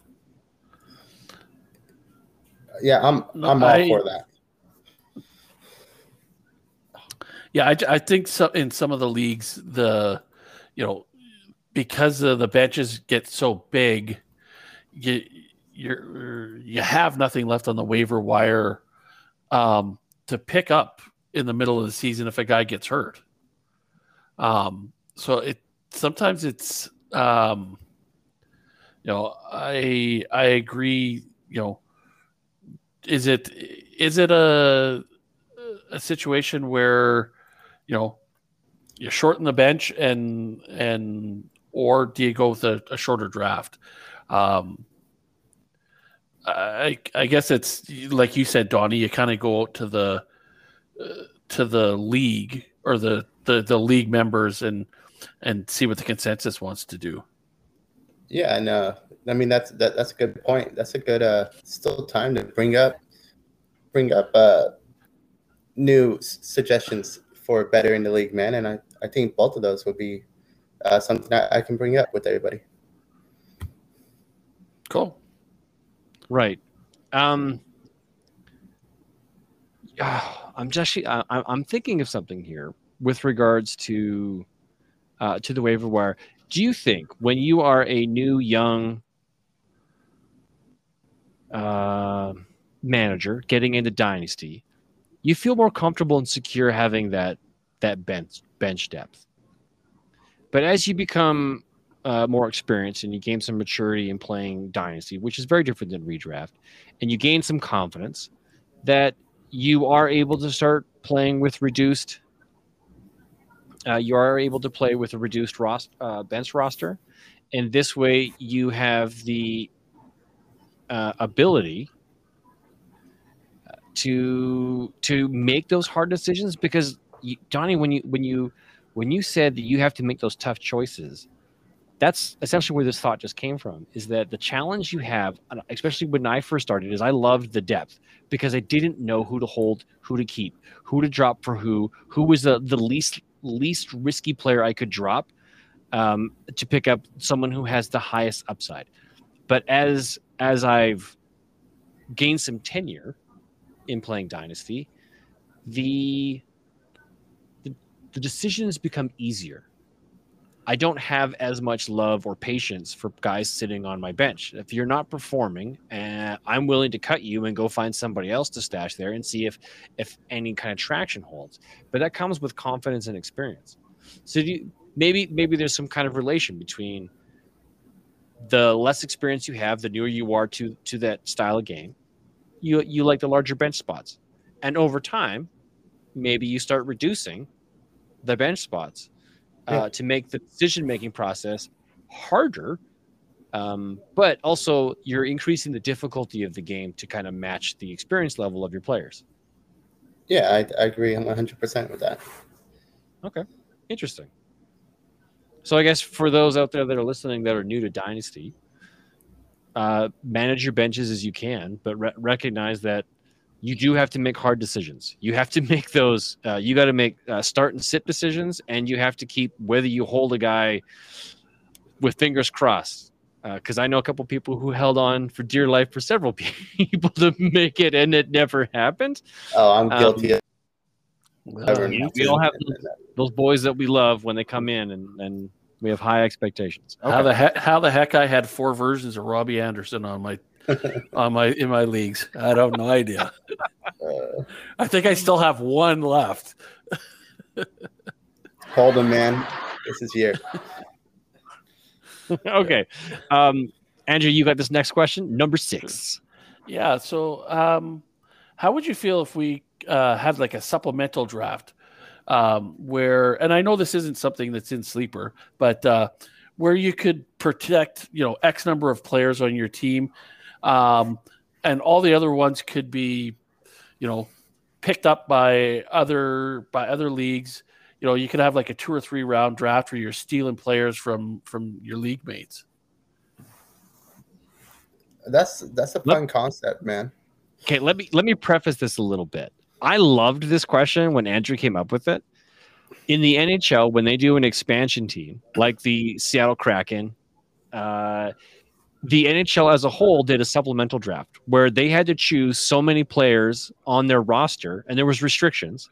Yeah, I'm I'm all I- for that. Yeah, I, I think so, in some of the leagues, the you know because of the benches get so big, you you're you have nothing left on the waiver wire um, to pick up in the middle of the season if a guy gets hurt. Um, so it sometimes it's um, you know I I agree. You know, is it is it a a situation where you know you shorten the bench and and or do you go with a, a shorter draft? Um, I I guess it's like you said, Donny. You kind of go out to the uh, to the league or the, the the league members and and see what the consensus wants to do. Yeah, and uh, I mean that's that, that's a good point. That's a good uh, still time to bring up bring up uh, new s- suggestions for better in the league, man. And I, I think both of those would be uh, something I, I can bring up with everybody. Cool. Right. Um, ah, I'm just I- I'm thinking of something here with regards to uh, to the waiver wire. Do you think when you are a new young uh, manager getting into dynasty, you feel more comfortable and secure having that that bench bench depth? But as you become uh, more experienced and you gain some maturity in playing dynasty, which is very different than redraft, and you gain some confidence that you are able to start playing with reduced. Uh, you are able to play with a reduced ros- uh, bench roster, and this way you have the uh, ability uh, to to make those hard decisions because you, Donny, when you when you when you said that you have to make those tough choices, that's essentially where this thought just came from is that the challenge you have especially when i first started is i loved the depth because i didn't know who to hold who to keep who to drop for who who was the, the least least risky player i could drop um, to pick up someone who has the highest upside. But as as i've gained some tenure in playing dynasty the the, the decisions become easier I don't have as much love or patience for guys sitting on my bench. If you're not performing, uh, I'm willing to cut you and go find somebody else to stash there and see if if any kind of traction holds. But that comes with confidence and experience. So you, maybe maybe there's some kind of relation between the less experience you have, the newer you are to to that style of game. You you like the larger bench spots, and over time, maybe you start reducing the bench spots uh, Yeah. to make the decision making process harder. Um, but also, you're increasing the difficulty of the game to kind of match the experience level of your players. Yeah, I, I agree 100% with that. Okay, interesting. So, I guess for those out there that are listening that are new to Dynasty, uh, manage your benches as you can, but re- recognize that you do have to make hard decisions. You have to make those. Uh, you got to make uh, start and sit decisions, and you have to keep whether you hold a guy with fingers crossed. Because I know a couple people who held on for dear life for several people to make it, and it never happened. Oh, I'm Um, guilty of Well, ever yeah, we all have that. Those boys that we love when they come in, and, and we have high expectations. How the heck? How the heck? I had four versions of Robby Anderson on my on my in my leagues. I don't no idea. Uh, I think I still have one left. hold him, man. This is year. okay. Um, Andrew, you got this next question, number six. Yeah. So, um, how would you feel if we uh, had like a supplemental draft um, where, and I know this isn't something that's in Sleeper, but uh, where you could protect, you know, X number of players on your team, um, and all the other ones could be, you know, picked up by other by other leagues. You know, you could have like a two or three round draft where you're stealing players from from your league mates. That's that's a Let- fun concept, man. Okay, let me let me preface this a little bit. I loved this question when Andrew came up with it. In the NHL, when they do an expansion team like the Seattle Kraken, uh, the NHL as a whole did a supplemental draft where they had to choose so many players on their roster, and there was restrictions,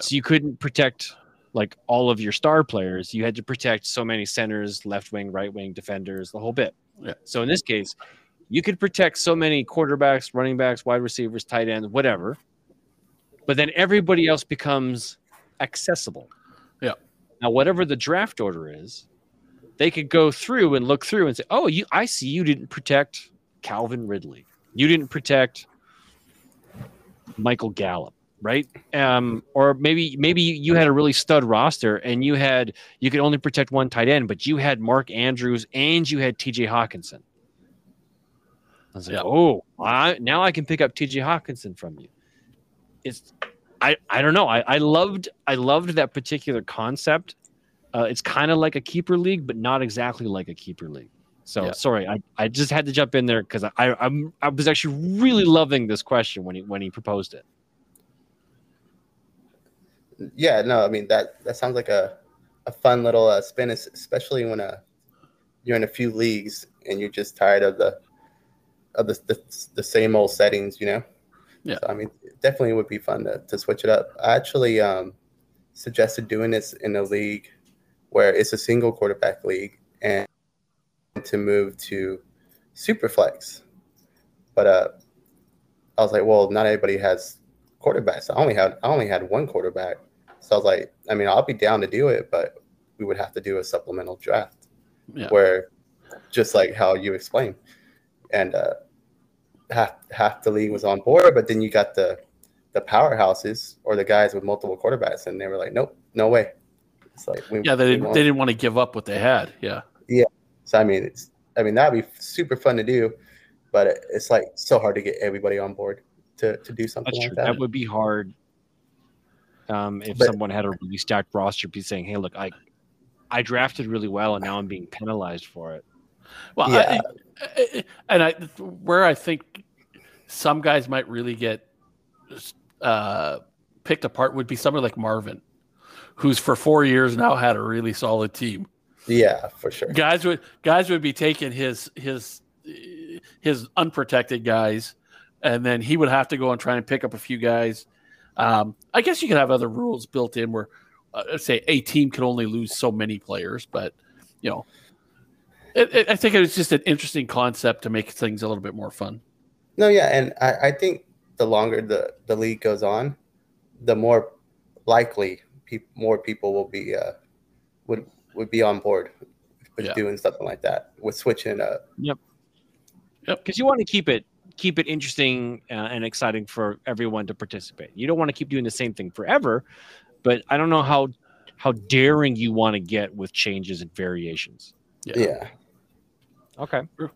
so you couldn't protect like all of your star players. You had to protect so many centers, left wing, right wing, defenders, the whole bit. Yeah. So in this case, you could protect so many quarterbacks, running backs, wide receivers, tight ends, whatever. But then everybody else becomes accessible. Yeah. Now, whatever the draft order is, they could go through and look through and say, "Oh, you, I see you didn't protect Calvin Ridley. You didn't protect Michael Gallup." right? Um, or maybe maybe you had a really stud roster and you had you could only protect one tight end, but you had Mark Andrews and you had T.J. Hockenson. I was like, Yeah. oh, I, now I can pick up T.J. Hockenson from you. It's I I don't know. I I loved I loved that particular concept. Uh, it's kind of like a keeper league, but not exactly like a keeper league. So Yeah. sorry, I, I just had to jump in there because I, I I'm I was actually really loving this question when he when he proposed it. Yeah, no, I mean that that sounds like a, a fun little uh, spin, especially when uh, you're in a few leagues and you're just tired of the of the the, the same old settings, you know. Yeah. So, I mean, it definitely would be fun to, to switch it up. I actually um, suggested doing this in a league where it's a single quarterback league and to move to Superflex. But uh, I was like, well, not everybody has quarterbacks. I only had I only had one quarterback. So I was like, I mean, I'll be down to do it, but we would have to do a supplemental draft Yeah. where just like how you explained. And uh half half the league was on board, but then you got the the powerhouses or the guys with multiple quarterbacks and they were like, Nope, no way. It's like we, Yeah, they didn't, they didn't want to give up what they had. Yeah. Yeah. So I mean, it's I mean that'd be super fun to do, but it- it's like so hard to get everybody on board to to do something That's like true. that. That would be hard. Um, if But- someone had a really stacked roster, be saying, "Hey, look, I, I drafted really well, and now I'm being penalized for it." Well, Yeah. I, I- and I where I think some guys might really get uh, picked apart would be someone like Marvin, who's for four years now had a really solid team. yeah, for sure. Guys would guys would be taking his his his unprotected guys, and then he would have to go and try and pick up a few guys. Um, I guess you could have other rules built in where, uh, say, a team can only lose so many players, but you know, it, it, I think it was just an interesting concept to make things a little bit more fun. No, yeah, and I, I think the longer the, the league goes on, the more likely peop more people will be uh, would would be on board with Yeah. doing something like that with switching it up. Because you want to keep it keep it interesting uh, and exciting for everyone to participate. You don't want to keep doing the same thing forever, but I don't know how how daring you want to get with changes and variations. Yeah. Okay. True.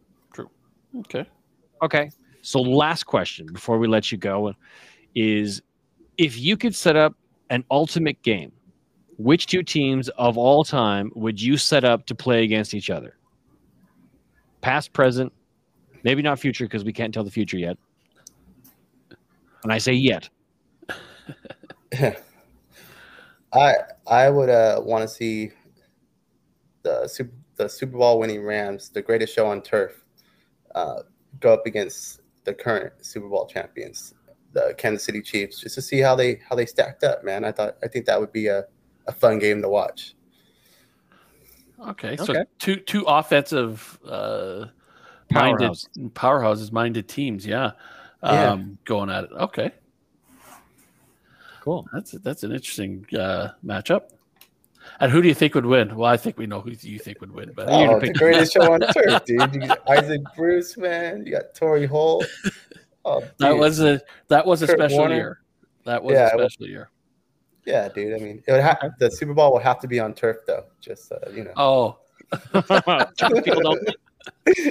Okay. Okay. So last question before we let you go is if you could set up an ultimate game, which two teams of all time would you set up to play against each other? Past, present, maybe not future because we can't tell the future yet. And I say yet. I I would uh, want to see the super the Super Bowl winning Rams, the greatest show on turf, uh, go up against the current Super Bowl champions, the Kansas City Chiefs, just to see how they how they stacked up. Man, I thought I think that would be a, a fun game to watch. Okay. So Okay. two two offensive uh, minded Powerhouse. powerhouses, minded teams. Yeah. Yeah. Um, Going at it. Okay. Cool. That's that's an interesting uh, matchup. And who do you think would win? Well, I think we know who you think would win, but Oh, the pick- greatest show on turf, dude! You got Isaac Bruce, man. You got Torry Holt. Oh, that was a that was a special Warner. year. That was Yeah, a it was- special year. yeah, dude. I mean, it would have the Super Bowl will have to be on turf, though. Just uh, you know, Oh, Turf field only?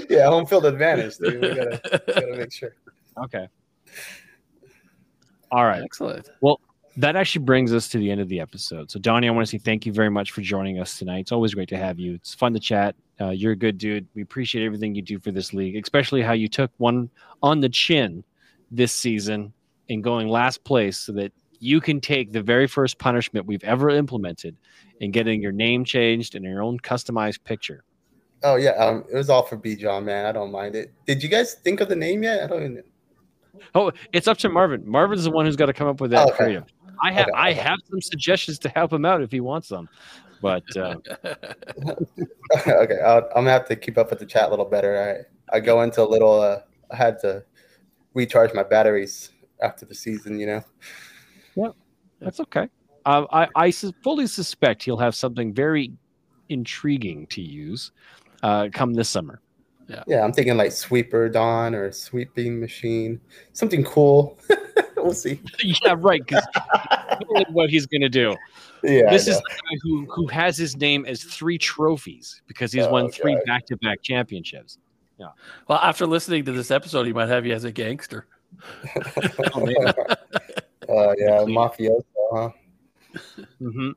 yeah, home field advantage, dude. We gotta, gotta make sure. Okay. All right. excellent. That actually brings us to the end of the episode. So, Donny, I want to say thank you very much for joining us tonight. It's always great to have you. It's fun to chat. Uh, you're a good dude. We appreciate everything you do for this league, especially how you took one on the chin this season and going last place so that you can take the very first punishment we've ever implemented in getting your name changed and your own customized picture. Oh yeah, um, it was all for B John, man. I don't mind it. Did you guys think of the name yet? I don't even. Oh, it's up to Marvin. Marvin's the one who's got to come up with that Okay. for you. I have Okay, I have some suggestions to help him out if he wants them, but uh, okay, I'll, I'm gonna have to keep up with the chat a little better. I I go into a little. Uh, I had to recharge my batteries after the season. You know. Yeah, that's okay. Uh, I I sus- fully suspect he'll have something very intriguing to use uh, come this summer. Yeah. Yeah, I'm thinking like sweeper dawn or sweeping machine, something cool. we'll see. yeah, right. Because what he's going to do. Yeah, this is the guy who who has his name as three trophies because he's won Oh, three God. back to back championships. Yeah. Well, after listening to this episode, he might have you as a gangster. Oh, man. uh, yeah, mafioso, huh? hmm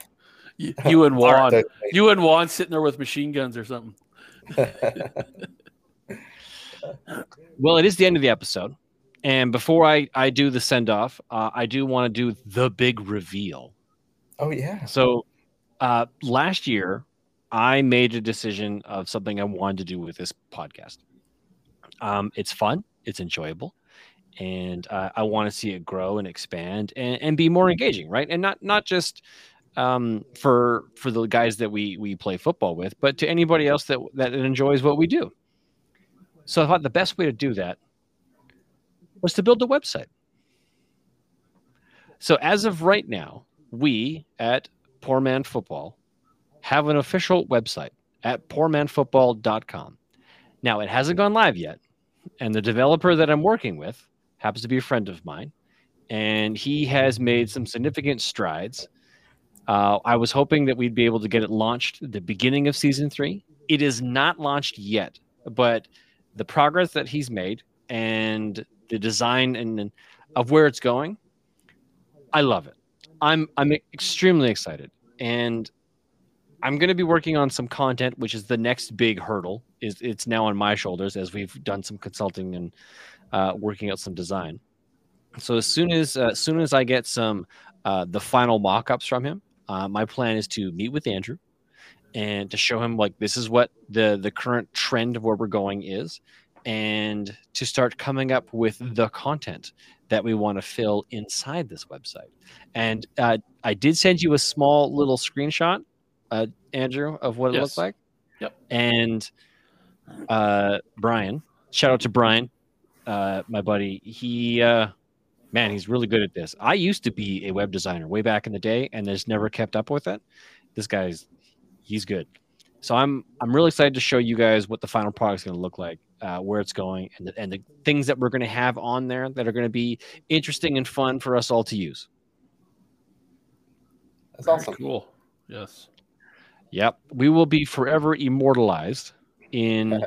You, you and Juan, you and Juan sitting there with machine guns or something. Well, it is the end of the episode, and before I I do the send off, uh, I do want to do the big reveal. oh yeah. So, uh, last year, I made a decision of something I wanted to do with this podcast. Um, it's fun, it's enjoyable, and uh, I want to see it grow and expand and, and be more engaging, right? And not not just um, for for the guys that we we play football with, but to anybody else that that enjoys what we do. So I thought the best way to do that was to build a website. So as of right now, we at Poor Man Football have an official website at poormanfootball.com. Now, it hasn't gone live yet, and the developer that I'm working with happens to be a friend of mine, and he has made some significant strides. Uh, I was hoping that we'd be able to get it launched the beginning of season three. It is not launched yet, but the progress that he's made and the design and, and of where it's going, I love it. I'm I'm extremely excited, and I'm going to be working on some content, which is the next big hurdle. Is it's now on my shoulders as we've done some consulting and uh, working out some design. So as soon as uh, as soon as I get some uh, the final mock-ups from him, uh, my plan is to meet with Andrew and to show him like this is what the the current trend of where we're going is, and to start coming up with the content that we want to fill inside this website. And uh, I did send you a small little screenshot, uh, Andrew, of what it Yes. looks like. Yep. And uh, Brian, shout out to Brian, uh, my buddy. He, uh, man, he's really good at this. I used to be a web designer way back in the day, and just never kept up with it. This guy's, he's good. So I'm I'm really excited to show you guys what the final product is going to look like, uh, where it's going, and the, and the things that we're going to have on there that are going to be interesting and fun for us all to use. That's Very awesome. Cool. Yes. Yep, we will be forever immortalized in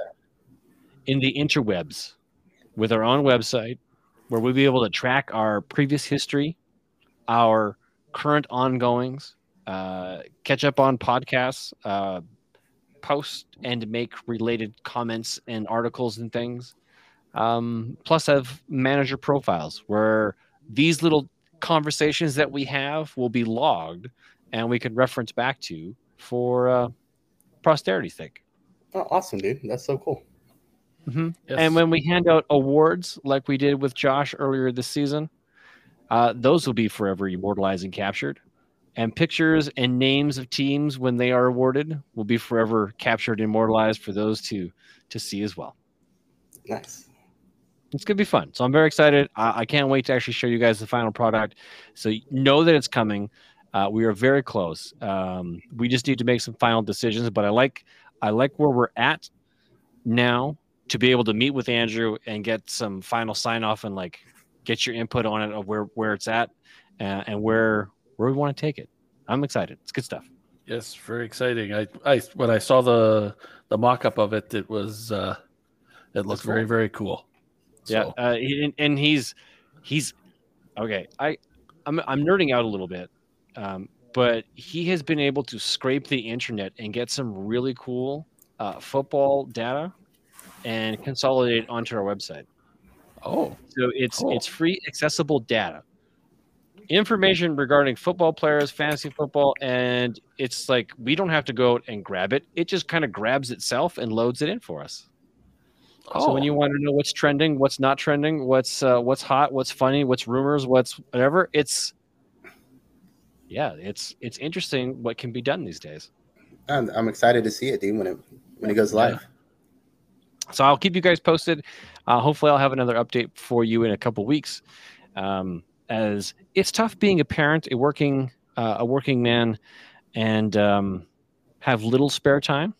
in the interwebs with our own website, where we'll be able to track our previous history, our current ongoings, uh, catch up on podcasts, uh, post and make related comments and articles and things. Um, plus, have manager profiles where these little conversations that we have will be logged and we can reference back to for uh, posterity's sake. Oh, awesome, dude. That's so cool. Yes. And when we hand out awards like we did with Josh earlier this season, uh, those will be forever immortalized and captured. And pictures and names of teams when they are awarded will be forever captured and immortalized for those to to see as well. Nice. It's gonna be fun. So I'm very excited. I, I can't wait to actually show you guys the final product. So know that it's coming. Uh, we are very close. Um, we just need to make some final decisions. But I like I like where we're at now to be able to meet with Andrew and get some final sign off and like get your input on it of where where it's at uh, and where where we want to take it. I'm excited. It's good stuff. Yes, very exciting. I, I when I saw the the mock up of it, it was uh it looked cool. very very cool. Yeah, So, uh, and, and he's he's okay. I I'm I'm nerding out a little bit, um, but he has been able to scrape the internet and get some really cool uh, football data and consolidate onto our website. oh, So it's Cool. it's free, accessible data, information regarding football players, fantasy football, and it's like we don't have to go out and grab it. It just kind of grabs itself and loads it in for us. oh, So when you want to know what's trending, what's not trending, what's uh, what's hot, what's funny, what's rumors, what's whatever, it's yeah, it's it's interesting what can be done these days. I'm, I'm excited to see it, dude. When it when it goes live. So I'll keep you guys posted. Uh, hopefully, I'll have another update for you in a couple weeks. Um, as it's tough being a parent, a working uh, a working man, and um, have little spare time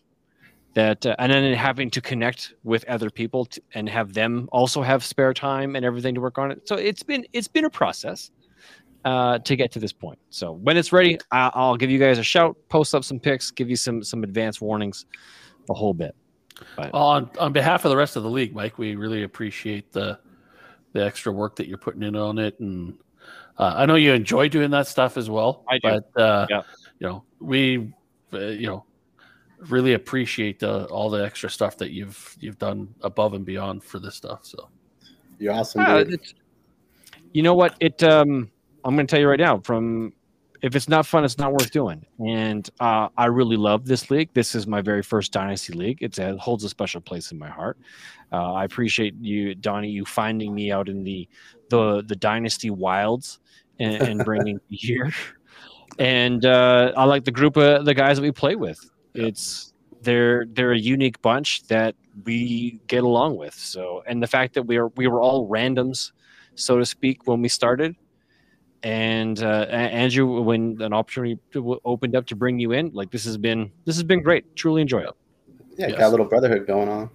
that uh, and then having to connect with other people to, and have them also have spare time and everything to work on it. So it's been it's been a process uh, to get to this point. So when it's ready I, i'll give you guys a shout post up some pics give you some some advance warnings the whole bit. But, well, on, on behalf of the rest of the league mike we really appreciate the the extra work that you're putting in on it and uh, i know you enjoy doing that stuff as well I do. but uh, yeah. you know we uh, you know really appreciate the, all the extra stuff that you've you've done above and beyond for this stuff. So you're awesome. Yeah, you know what? It um, I'm going to tell you right now. From if it's not fun, it's not worth doing. And uh, I really love this league. This is my very first dynasty league. It's, it holds a special place in my heart. Uh, I appreciate you, Donny, you finding me out in the the the dynasty wilds and, and bringing me here. And uh, I like the group of the guys that we play with. It's they're they're a unique bunch that we get along with. So, and the fact that we are we were all randoms, so to speak, when we started. And uh, Andrew, when an opportunity opened up to bring you in, like this has been this has been great. Truly enjoy it. Yeah, yes. got a little brotherhood going on.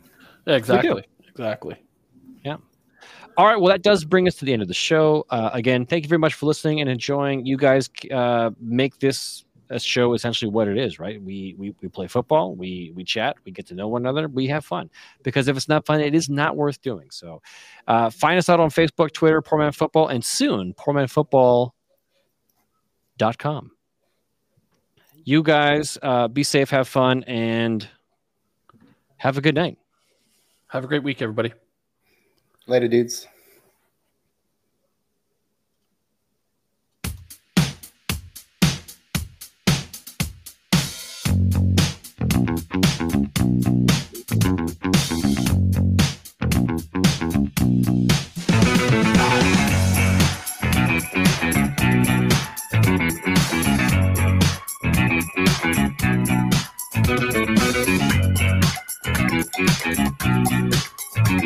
exactly. Exactly. Yeah. All right. Well, that does bring us to the end of the show. Uh, again, thank you very much for listening and enjoying. You guys uh, make this a show essentially what it is, right? We, we we play football, we we chat, we get to know one another, we have fun. Because if it's not fun, it is not worth doing. So uh, find us out on Facebook, Twitter, Poor Man Football, and soon poormanfootball.com. You guys uh, be safe, have fun, and have a good night. Have a great week, everybody. Later, dudes.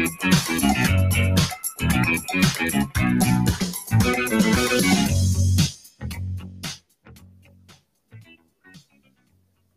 Thank you.